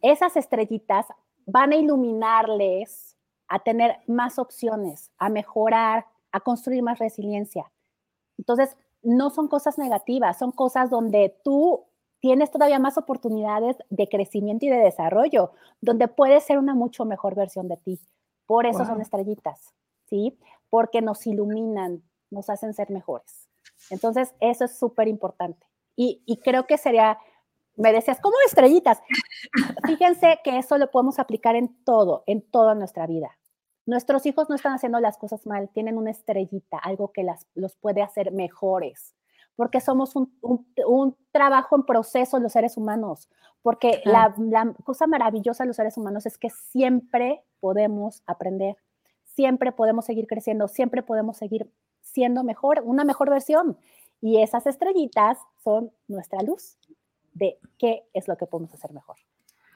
Esas estrellitas van a iluminarles a tener más opciones, a mejorar, a construir más resiliencia. Entonces, no son cosas negativas, son cosas donde tú tienes todavía más oportunidades de crecimiento y de desarrollo, donde puedes ser una mucho mejor versión de ti. Por eso son estrellitas, ¿sí? Porque nos iluminan, nos hacen ser mejores. Entonces, eso es súper importante. Y, y, creo que sería, me decías, ¿cómo estrellitas? Fíjense que eso lo podemos aplicar en todo, en toda nuestra vida. Nuestros hijos no están haciendo las cosas mal, tienen una estrellita, algo que las, los puede hacer mejores, porque somos un, un, trabajo en proceso los seres humanos, porque la, la cosa maravillosa de los seres humanos es que siempre podemos aprender, siempre podemos seguir creciendo, siempre podemos seguir siendo mejor, una mejor versión. Y esas estrellitas son nuestra luz de qué es lo que podemos hacer mejor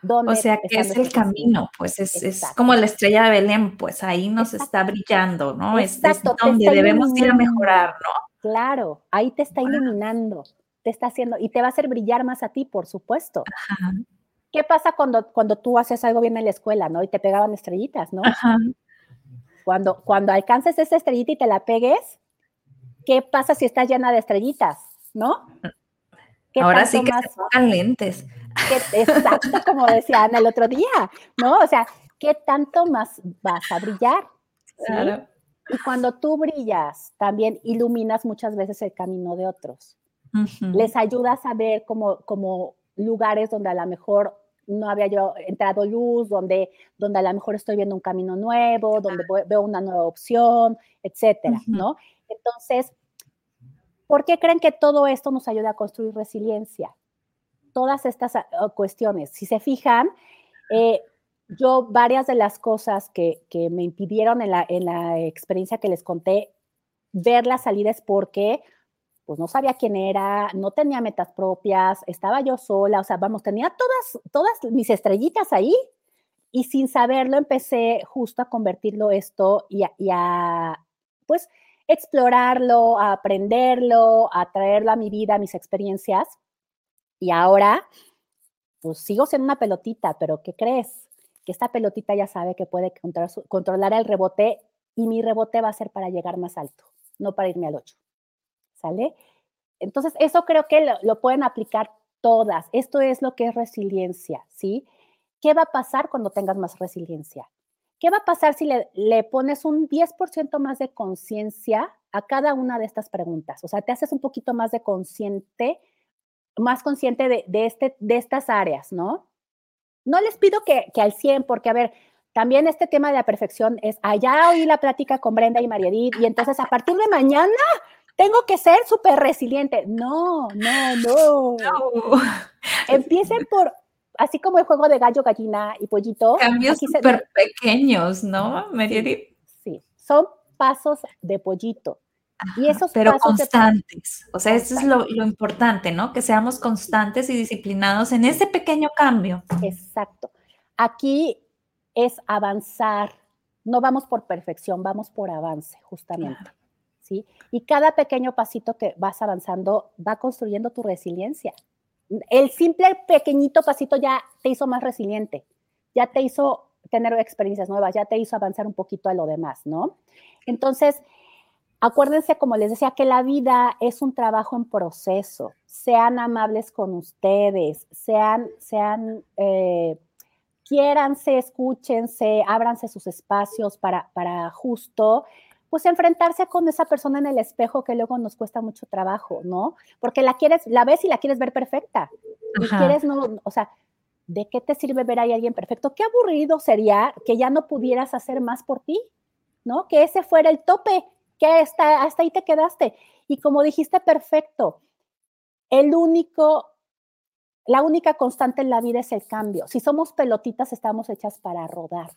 o sea, que es el camino, pues es, como la estrella de Belén, pues ahí nos está brillando, ¿no? Exacto, es, donde debemos ir a mejorar, ¿no? Claro, ahí te está iluminando, te está haciendo, y te va a hacer brillar más a ti, por supuesto. ¿Qué pasa cuando, cuando tú haces algo bien en la escuela, ¿no? Y te pegaban estrellitas, ¿no? Cuando, cuando alcances esa estrellita y te la pegues, ¿qué pasa si estás llena de estrellitas, ¿no? Ahora sí que se pongan lentes exacto, como decía Ana el otro día, ¿no? O sea, ¿qué tanto más vas a brillar? Claro. Y cuando tú brillas, también iluminas muchas veces el camino de otros. Les ayudas a ver como, como lugares donde a lo mejor no había yo entrado luz, donde, donde a lo mejor estoy viendo un camino nuevo, donde veo una nueva opción, etcétera, ¿no? Entonces, ¿por qué creen que todo esto nos ayuda a construir resiliencia? todas estas ah, cuestiones. Si se fijan, eh, yo varias de las cosas que, me impidieron en la, en la, experiencia que les conté, ver la salida es porque pues no sabía quién era, no tenía metas propias, estaba yo sola, o sea, vamos, tenía todas, todas mis estrellitas ahí y sin saberlo empecé justo a convertirlo esto y a, y a pues, explorarlo, aprenderlo, a traerlo a mi vida, a mis experiencias. Y ahora, pues sigo siendo una pelotita, pero ¿qué crees? Que esta pelotita ya sabe que puede controlar el rebote y mi rebote va a ser para llegar más alto, no para irme al 8. ¿Sale? Entonces, eso creo que lo, pueden aplicar todas. Esto es lo que es resiliencia, ¿sí? ¿Qué va a pasar cuando tengas más resiliencia? ¿Qué va a pasar si le, le pones un 10% más de conciencia a cada una de estas preguntas? O sea, te haces un poquito más de consciente más consciente de, este, de estas áreas, ¿no? No les pido que, al 100, porque a ver, también este tema de la perfección es, allá oí la plática con Brenda y María Edith, y entonces a partir de mañana tengo que ser súper resiliente. No, no, no. Empiecen por, así como el juego de gallo, gallina y pollito. Cambios súper pequeños, ¿no, Edith? Sí, son pasos de pollito. y esos pero constantes. O sea, eso es lo, lo, importante, ¿no? Que seamos constantes y disciplinados en ese pequeño cambio. Exacto. Aquí es avanzar. No vamos por perfección, vamos por avance, justamente. ¿sí? Y cada pequeño pasito que vas avanzando va construyendo tu resiliencia. El simple pequeñito pasito ya te hizo más resiliente, ya te hizo tener experiencias nuevas, ya te hizo avanzar un poquito a lo demás, ¿no? Entonces, acuérdense, como les decía, que la vida es un trabajo en proceso. Sean amables con ustedes, sean, sean eh, quiéranse, escúchense, ábranse sus espacios para, para justo pues enfrentarse con esa persona en el espejo que luego nos cuesta mucho trabajo, ¿no? Porque la quieres, la ves y la quieres ver perfecta. Y quieres no, o sea, ¿de qué te sirve ver ahí a alguien perfecto? Qué aburrido sería que ya no pudieras hacer más por ti, ¿no? Que ese fuera el tope, que hasta, hasta ahí te quedaste. Y como dijiste, perfecto, el único la única constante en la vida es el cambio. Si somos pelotitas, estamos hechas para rodar,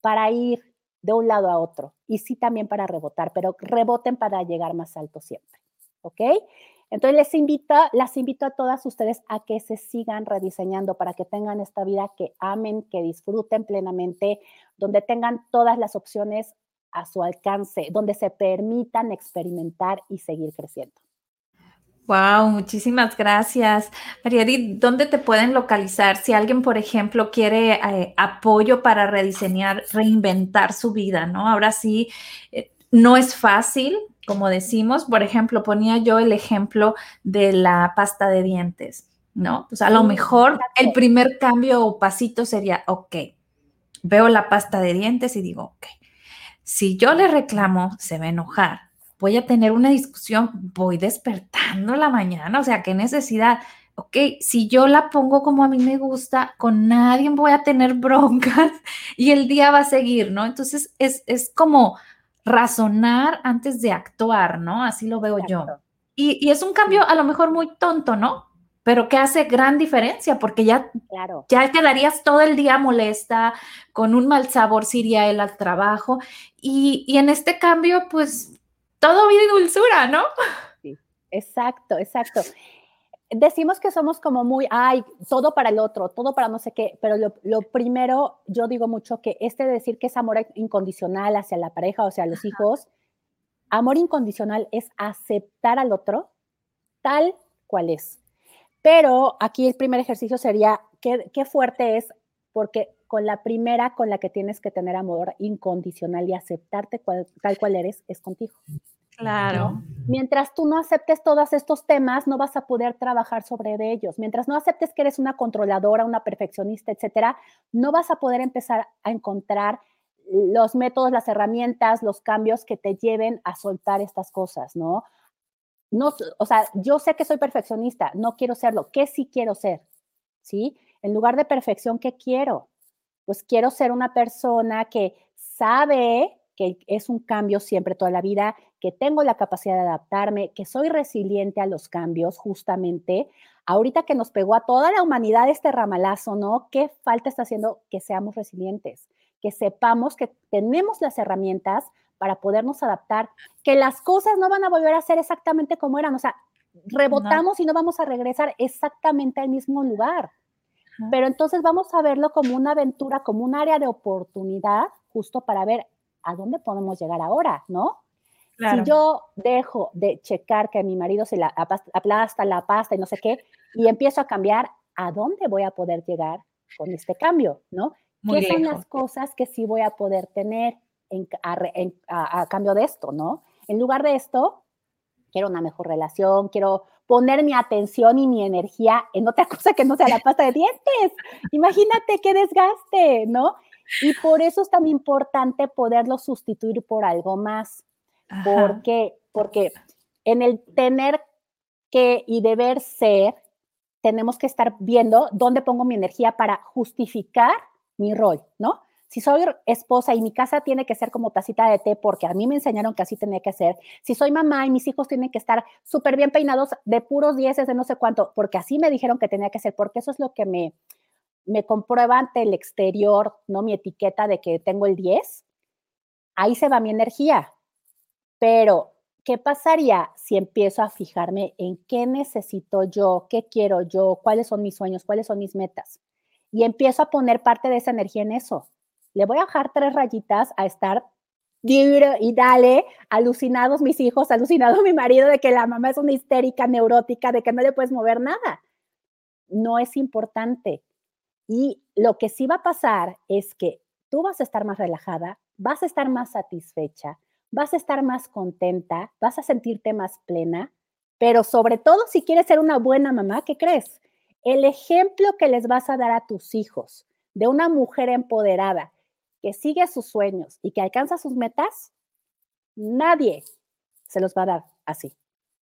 para ir de un lado a otro y sí también para rebotar, pero reboten para llegar más alto siempre. ¿Ok? Entonces les invito, las invito a todas ustedes a que se sigan rediseñando para que tengan esta vida que amen, que disfruten plenamente, donde tengan todas las opciones a su alcance, donde se permitan experimentar y seguir creciendo. Wow, muchísimas gracias. María Edith, ¿dónde te pueden localizar? Si alguien, por ejemplo, quiere eh, apoyo para rediseñar, reinventar su vida, ¿no? Ahora sí, eh, no es fácil, como decimos. Por ejemplo, ponía yo el ejemplo de la pasta de dientes, ¿no? Pues a lo mejor el primer cambio o pasito sería, ok, veo la pasta de dientes y digo, ok, si yo le reclamo, se va a enojar voy a tener una discusión, voy despertando la mañana, o sea, qué necesidad. Ok, si yo la pongo como a mí me gusta, con nadie voy a tener broncas y el día va a seguir, ¿no? Entonces es, es como razonar antes de actuar, ¿no? Así lo veo yo. Y, y, es un cambio a lo mejor muy tonto, ¿no? Pero que hace gran diferencia porque ya, claro. ya quedarías todo el día molesta, con un mal sabor si iría él al trabajo. Y, y en este cambio, pues todo vida y dulzura, ¿no? Sí, exacto, exacto. Decimos que somos como muy, ay, todo para el otro, todo para no sé qué, pero lo, primero, yo digo mucho que este de decir que es amor incondicional hacia la pareja o hacia los hijos, amor incondicional es aceptar al otro tal cual es. Pero aquí el primer ejercicio sería, qué, qué fuerte es, porque con la primera con la que tienes que tener amor incondicional y aceptarte tal cual eres, es contigo. Claro. Mientras tú no aceptes todos estos temas, no vas a poder trabajar sobre ellos. Mientras no aceptes que eres una controladora, una perfeccionista, etcétera, no vas a poder empezar a encontrar los métodos, las herramientas, los cambios que te lleven a soltar estas cosas, ¿no? No, o sea, yo sé que soy perfeccionista, no quiero serlo. ¿Qué sí quiero ser? ¿Sí? En lugar de perfección, ¿qué quiero? Pues quiero ser una persona que sabe que es un cambio siempre toda la vida, que tengo la capacidad de adaptarme, que soy resiliente a los cambios, justamente. Ahorita que nos pegó a toda la humanidad este ramalazo, ¿no? ¿Qué falta está haciendo que seamos resilientes? Que sepamos que tenemos las herramientas para podernos adaptar, que las cosas no van a volver a ser exactamente como eran, o sea, rebotamos y no vamos a regresar exactamente al mismo lugar. Pero entonces vamos a verlo como una aventura, como un área de oportunidad, justo para ver ¿a dónde podemos llegar ahora? ¿No? Si yo dejo de checar que mi marido se la aplasta la pasta y no sé qué, y empiezo a cambiar, ¿a dónde voy a poder llegar con este cambio? ¿No? ¿Qué son las cosas que sí voy a poder tener a, cambio de esto? ¿No? En lugar de esto, quiero una mejor relación, quiero poner mi atención y mi energía en otra cosa que no sea la pasta de dientes. Imagínate qué desgaste, ¿no? Y por eso es tan importante poderlo sustituir por algo más. Porque, porque en el tener que y deber ser, tenemos que estar viendo dónde pongo mi energía para justificar mi rol, ¿no? Si soy esposa y mi casa tiene que ser como tacita de té porque a mí me enseñaron que así tenía que ser. Si soy mamá y mis hijos tienen que estar súper bien peinados de puros dieces de no sé cuánto, porque así me dijeron que tenía que ser, porque eso es lo que me, me comprueba ante el exterior, ¿no? Mi etiqueta de que tengo el 10. Ahí se va mi energía. Pero, ¿qué pasaría si empiezo a fijarme en qué necesito yo, qué quiero yo, cuáles son mis sueños, cuáles son mis metas? Y empiezo a poner parte de esa energía en eso le voy a bajar tres rayitas a estar y dale, alucinados mis hijos, alucinado mi marido de que la mamá es una histérica, neurótica, de que no le puedes mover nada. No es importante. Y lo que sí va a pasar es que tú vas a estar más relajada, vas a estar más satisfecha, vas a estar más contenta, vas a sentirte más plena, pero sobre todo si quieres ser una buena mamá, ¿qué crees? El ejemplo que les vas a dar a tus hijos de una mujer empoderada que sigue sus sueños y que alcanza sus metas, nadie se los va a dar así.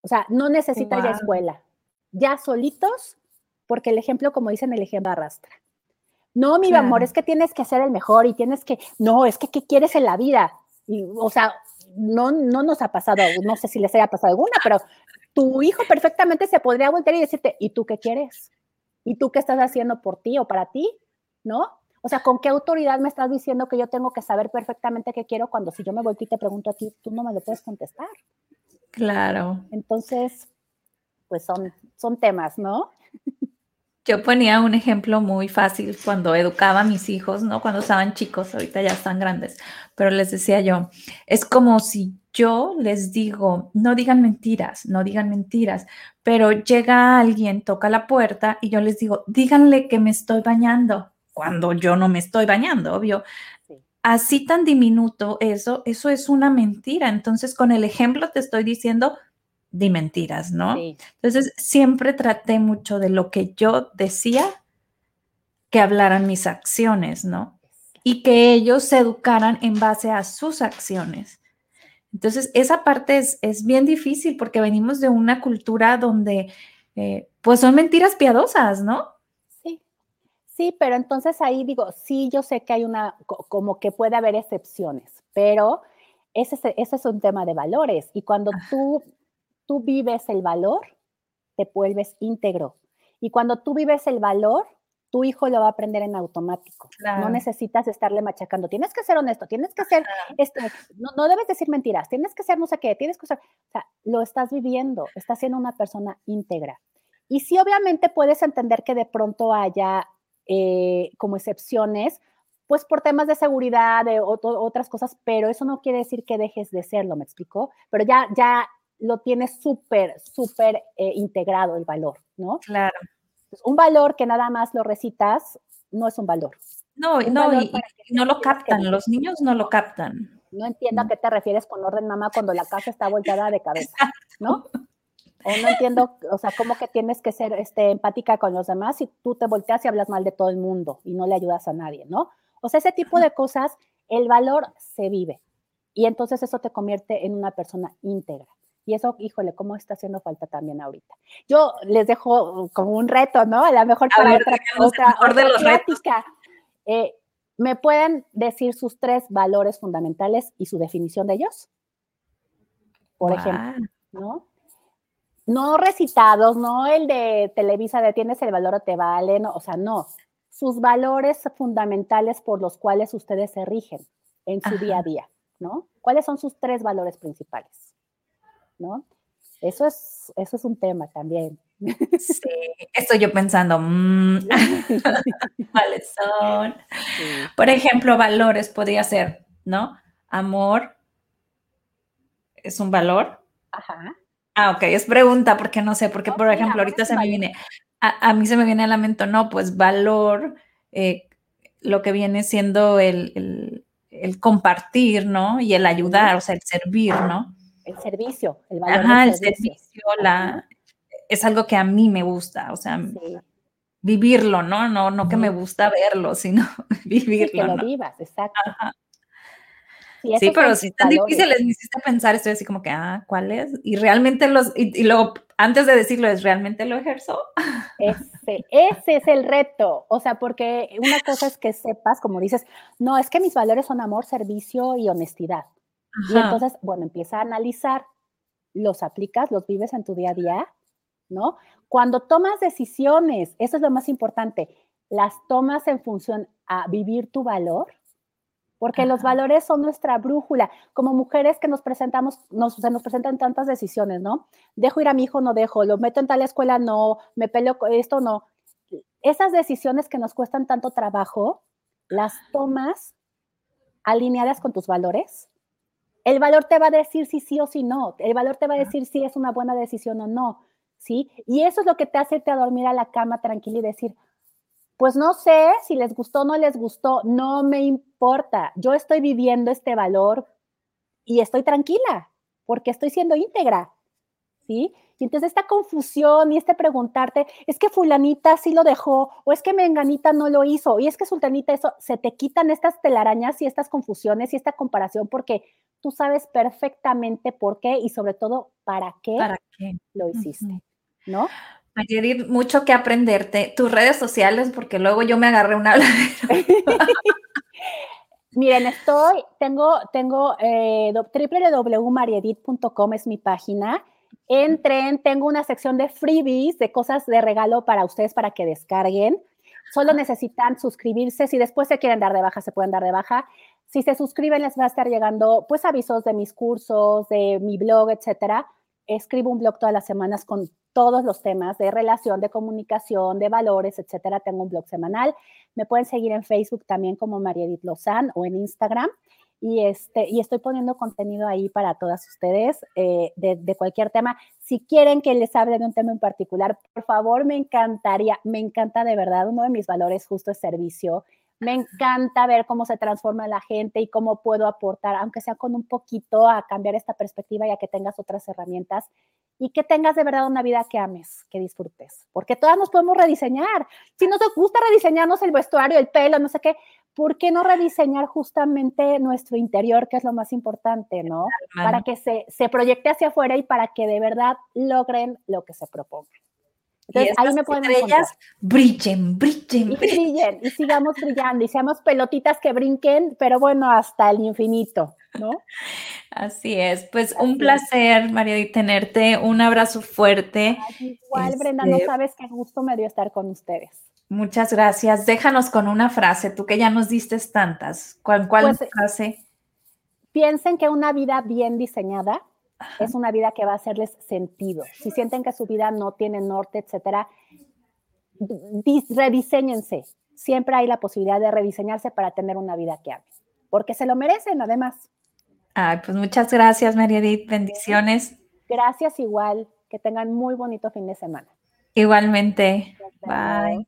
O sea, no necesita ir a escuela. Ya solitos, porque el ejemplo, como dicen, el ejemplo arrastra. No, mi amor, es que tienes que ser el mejor y tienes que, no, es que ¿qué quieres en la vida? Y, o sea, no, no nos ha pasado, no sé si les haya pasado alguna, pero tu hijo perfectamente se podría voltear y decirte, ¿y tú qué quieres? ¿Y tú qué estás haciendo por ti o para ti? ¿No? O sea, ¿con qué autoridad me estás diciendo que yo tengo que saber perfectamente qué quiero cuando si yo me volteo y te pregunto a ti, tú no me lo puedes contestar? Claro. Entonces, pues son, son temas, ¿no? Yo ponía un ejemplo muy fácil cuando educaba a mis hijos, ¿no? Cuando estaban chicos, ahorita ya están grandes, pero les decía yo, es como si yo les digo, no digan mentiras, no digan mentiras, pero llega alguien, toca la puerta y yo les digo, díganle que me estoy bañando cuando yo no me estoy bañando, obvio. Así tan diminuto eso, eso es una mentira. Entonces, con el ejemplo te estoy diciendo, di mentiras, ¿no? Entonces, siempre traté mucho de lo que yo decía que hablaran mis acciones, ¿no? Y que ellos se educaran en base a sus acciones. Entonces, esa parte es, es bien difícil porque venimos de una cultura donde, eh, pues son mentiras piadosas, ¿no? Sí, pero entonces ahí digo, sí, yo sé que hay una, como que puede haber excepciones, pero ese, ese es un tema de valores. Y cuando tú, tú vives el valor, te vuelves íntegro. Y cuando tú vives el valor, tu hijo lo va a aprender en automático. No necesitas estarle machacando. Tienes que ser honesto, tienes que ser, este, no, no, debes decir mentiras, tienes que ser no sé qué, tienes que ser, o sea, lo estás viviendo, estás siendo una persona íntegra. Y sí, obviamente puedes entender que de pronto haya eh, como excepciones, pues por temas de seguridad, de otras cosas, pero eso no quiere decir que dejes de serlo, ¿me explicó? Pero ya, ya lo tienes súper, súper eh, integrado el valor, ¿no? Claro. un valor que nada más lo recitas no es un valor. No, no, y, no lo captan, los niños no lo captan. No entiendo a qué te refieres con orden, mamá, cuando la casa está volteada de cabeza, ¿no? O no entiendo, o sea, cómo que tienes que ser este, empática con los demás si tú te volteas y hablas mal de todo el mundo y no le ayudas a nadie, ¿no? O sea, ese tipo de cosas, el valor se vive. Y entonces eso te convierte en una persona íntegra. Y eso, híjole, ¿cómo está haciendo falta también ahorita? Yo les dejo como un reto, ¿no? A lo mejor para otra, otra, de los eh, ¿Me pueden decir sus tres valores fundamentales y su definición de ellos? Por ejemplo, ¿no? No recitados, no el de Televisa de tienes el valor o te vale, o sea, no. Sus valores fundamentales por los cuales ustedes se rigen en su día a día, ¿no? ¿Cuáles son sus tres valores principales? ¿No? Eso es, eso es un tema también. Sí, estoy yo pensando, mm, ¿cuáles son? Por ejemplo, valores podría ser, ¿no? Amor es un valor. Ajá. Ah, ok, es pregunta porque no sé, porque por ejemplo ahorita se me viene, a, mí se me viene a la mente, no, pues valor, eh, lo que viene siendo el, compartir, ¿no? Y el ayudar, o sea, el servir, ¿no? El servicio, el valor. Ajá, el servicio, la, es algo que a mí me gusta, o sea, vivirlo, ¿no? No, no que me gusta verlo, sino vivirlo. que lo vivas, exacto. Sí, pero si están difíciles, me hiciste pensar, estoy así como que, ah, ¿cuál es? Y realmente los, y, luego, antes de decirlo, ¿es realmente lo ejerzo? Ese, ese es el reto. O sea, porque una cosa es que sepas, como dices, no, es que mis valores son amor, servicio y honestidad. Y entonces, bueno, empieza a analizar, los aplicas, los vives en tu día a día, ¿no? Cuando tomas decisiones, eso es lo más importante, las tomas en función a vivir tu valor, porque los valores son nuestra brújula. Como mujeres que nos presentamos, nos, se nos presentan tantas decisiones, ¿no? Dejo ir a mi hijo, no dejo, lo meto en tal escuela, no, me peleo con esto, no. Esas decisiones que nos cuestan tanto trabajo, las tomas alineadas con tus valores. El valor te va a decir si sí o si no. El valor te va a decir si es una buena decisión o no. ¿Sí? Y eso es lo que te hace irte a dormir a la cama tranquila y decir, pues no sé si les gustó o no les gustó, no me importa. Yo estoy viviendo este valor y estoy tranquila porque estoy siendo íntegra. ¿Sí? Y entonces esta confusión y este preguntarte, es que fulanita sí lo dejó, o es que menganita no lo hizo, y es que sultanita eso, se te quitan estas telarañas y estas confusiones y esta comparación porque tú sabes perfectamente por qué y sobre todo para qué, lo hiciste, ¿no? Mayedit, mucho que aprenderte. Tus redes sociales, porque luego yo me agarré una Miren, estoy, tengo, tengo eh, www.mariedit.com es mi página. Entren, tengo una sección de freebies, de cosas de regalo para ustedes para que descarguen. Solo necesitan suscribirse. Si después se quieren dar de baja, se pueden dar de baja. Si se suscriben, les va a estar llegando pues avisos de mis cursos, de mi blog, etcétera. Escribo un blog todas las semanas con todos los temas de relación, de comunicación, de valores, etcétera. Tengo un blog semanal. Me pueden seguir en Facebook también como María Edith Lozán o en Instagram. Y, este, y estoy poniendo contenido ahí para todas ustedes eh, de, de, cualquier tema. Si quieren que les hable de un tema en particular, por favor, me encantaría, me encanta de verdad. Uno de mis valores justo es servicio. Me encanta ver cómo se transforma la gente y cómo puedo aportar, aunque sea con un poquito, a cambiar esta perspectiva y a que tengas otras herramientas y que tengas de verdad una vida que ames, que disfrutes, porque todas nos podemos rediseñar. Si nos gusta rediseñarnos el vestuario, el pelo, no sé qué, ¿por qué no rediseñar justamente nuestro interior, que es lo más importante, ¿no? Para que se, se proyecte hacia afuera y para que de verdad logren lo que se propongan. Entonces, ahí me pueden estrellas brillen, brillen, y brillen. Y sigamos brillando y seamos pelotitas que brinquen, pero bueno, hasta el infinito, ¿no? Así es. Pues un placer, María, de tenerte. Un abrazo fuerte. igual, Brenda, no este sabes qué gusto me dio estar con ustedes. Muchas gracias. Déjanos con una frase, tú que ya nos diste tantas. ¿Cuál, cuál pues, frase? Piensen que una vida bien diseñada es una vida que va a hacerles sentido. Si sienten que su vida no tiene norte, etcétera, rediseñense. Siempre hay la posibilidad de rediseñarse para tener una vida que amen, porque se lo merecen además. Ay, pues muchas gracias, María Edith. Bendiciones. Gracias igual. Que tengan muy bonito fin de semana. Igualmente. Bye.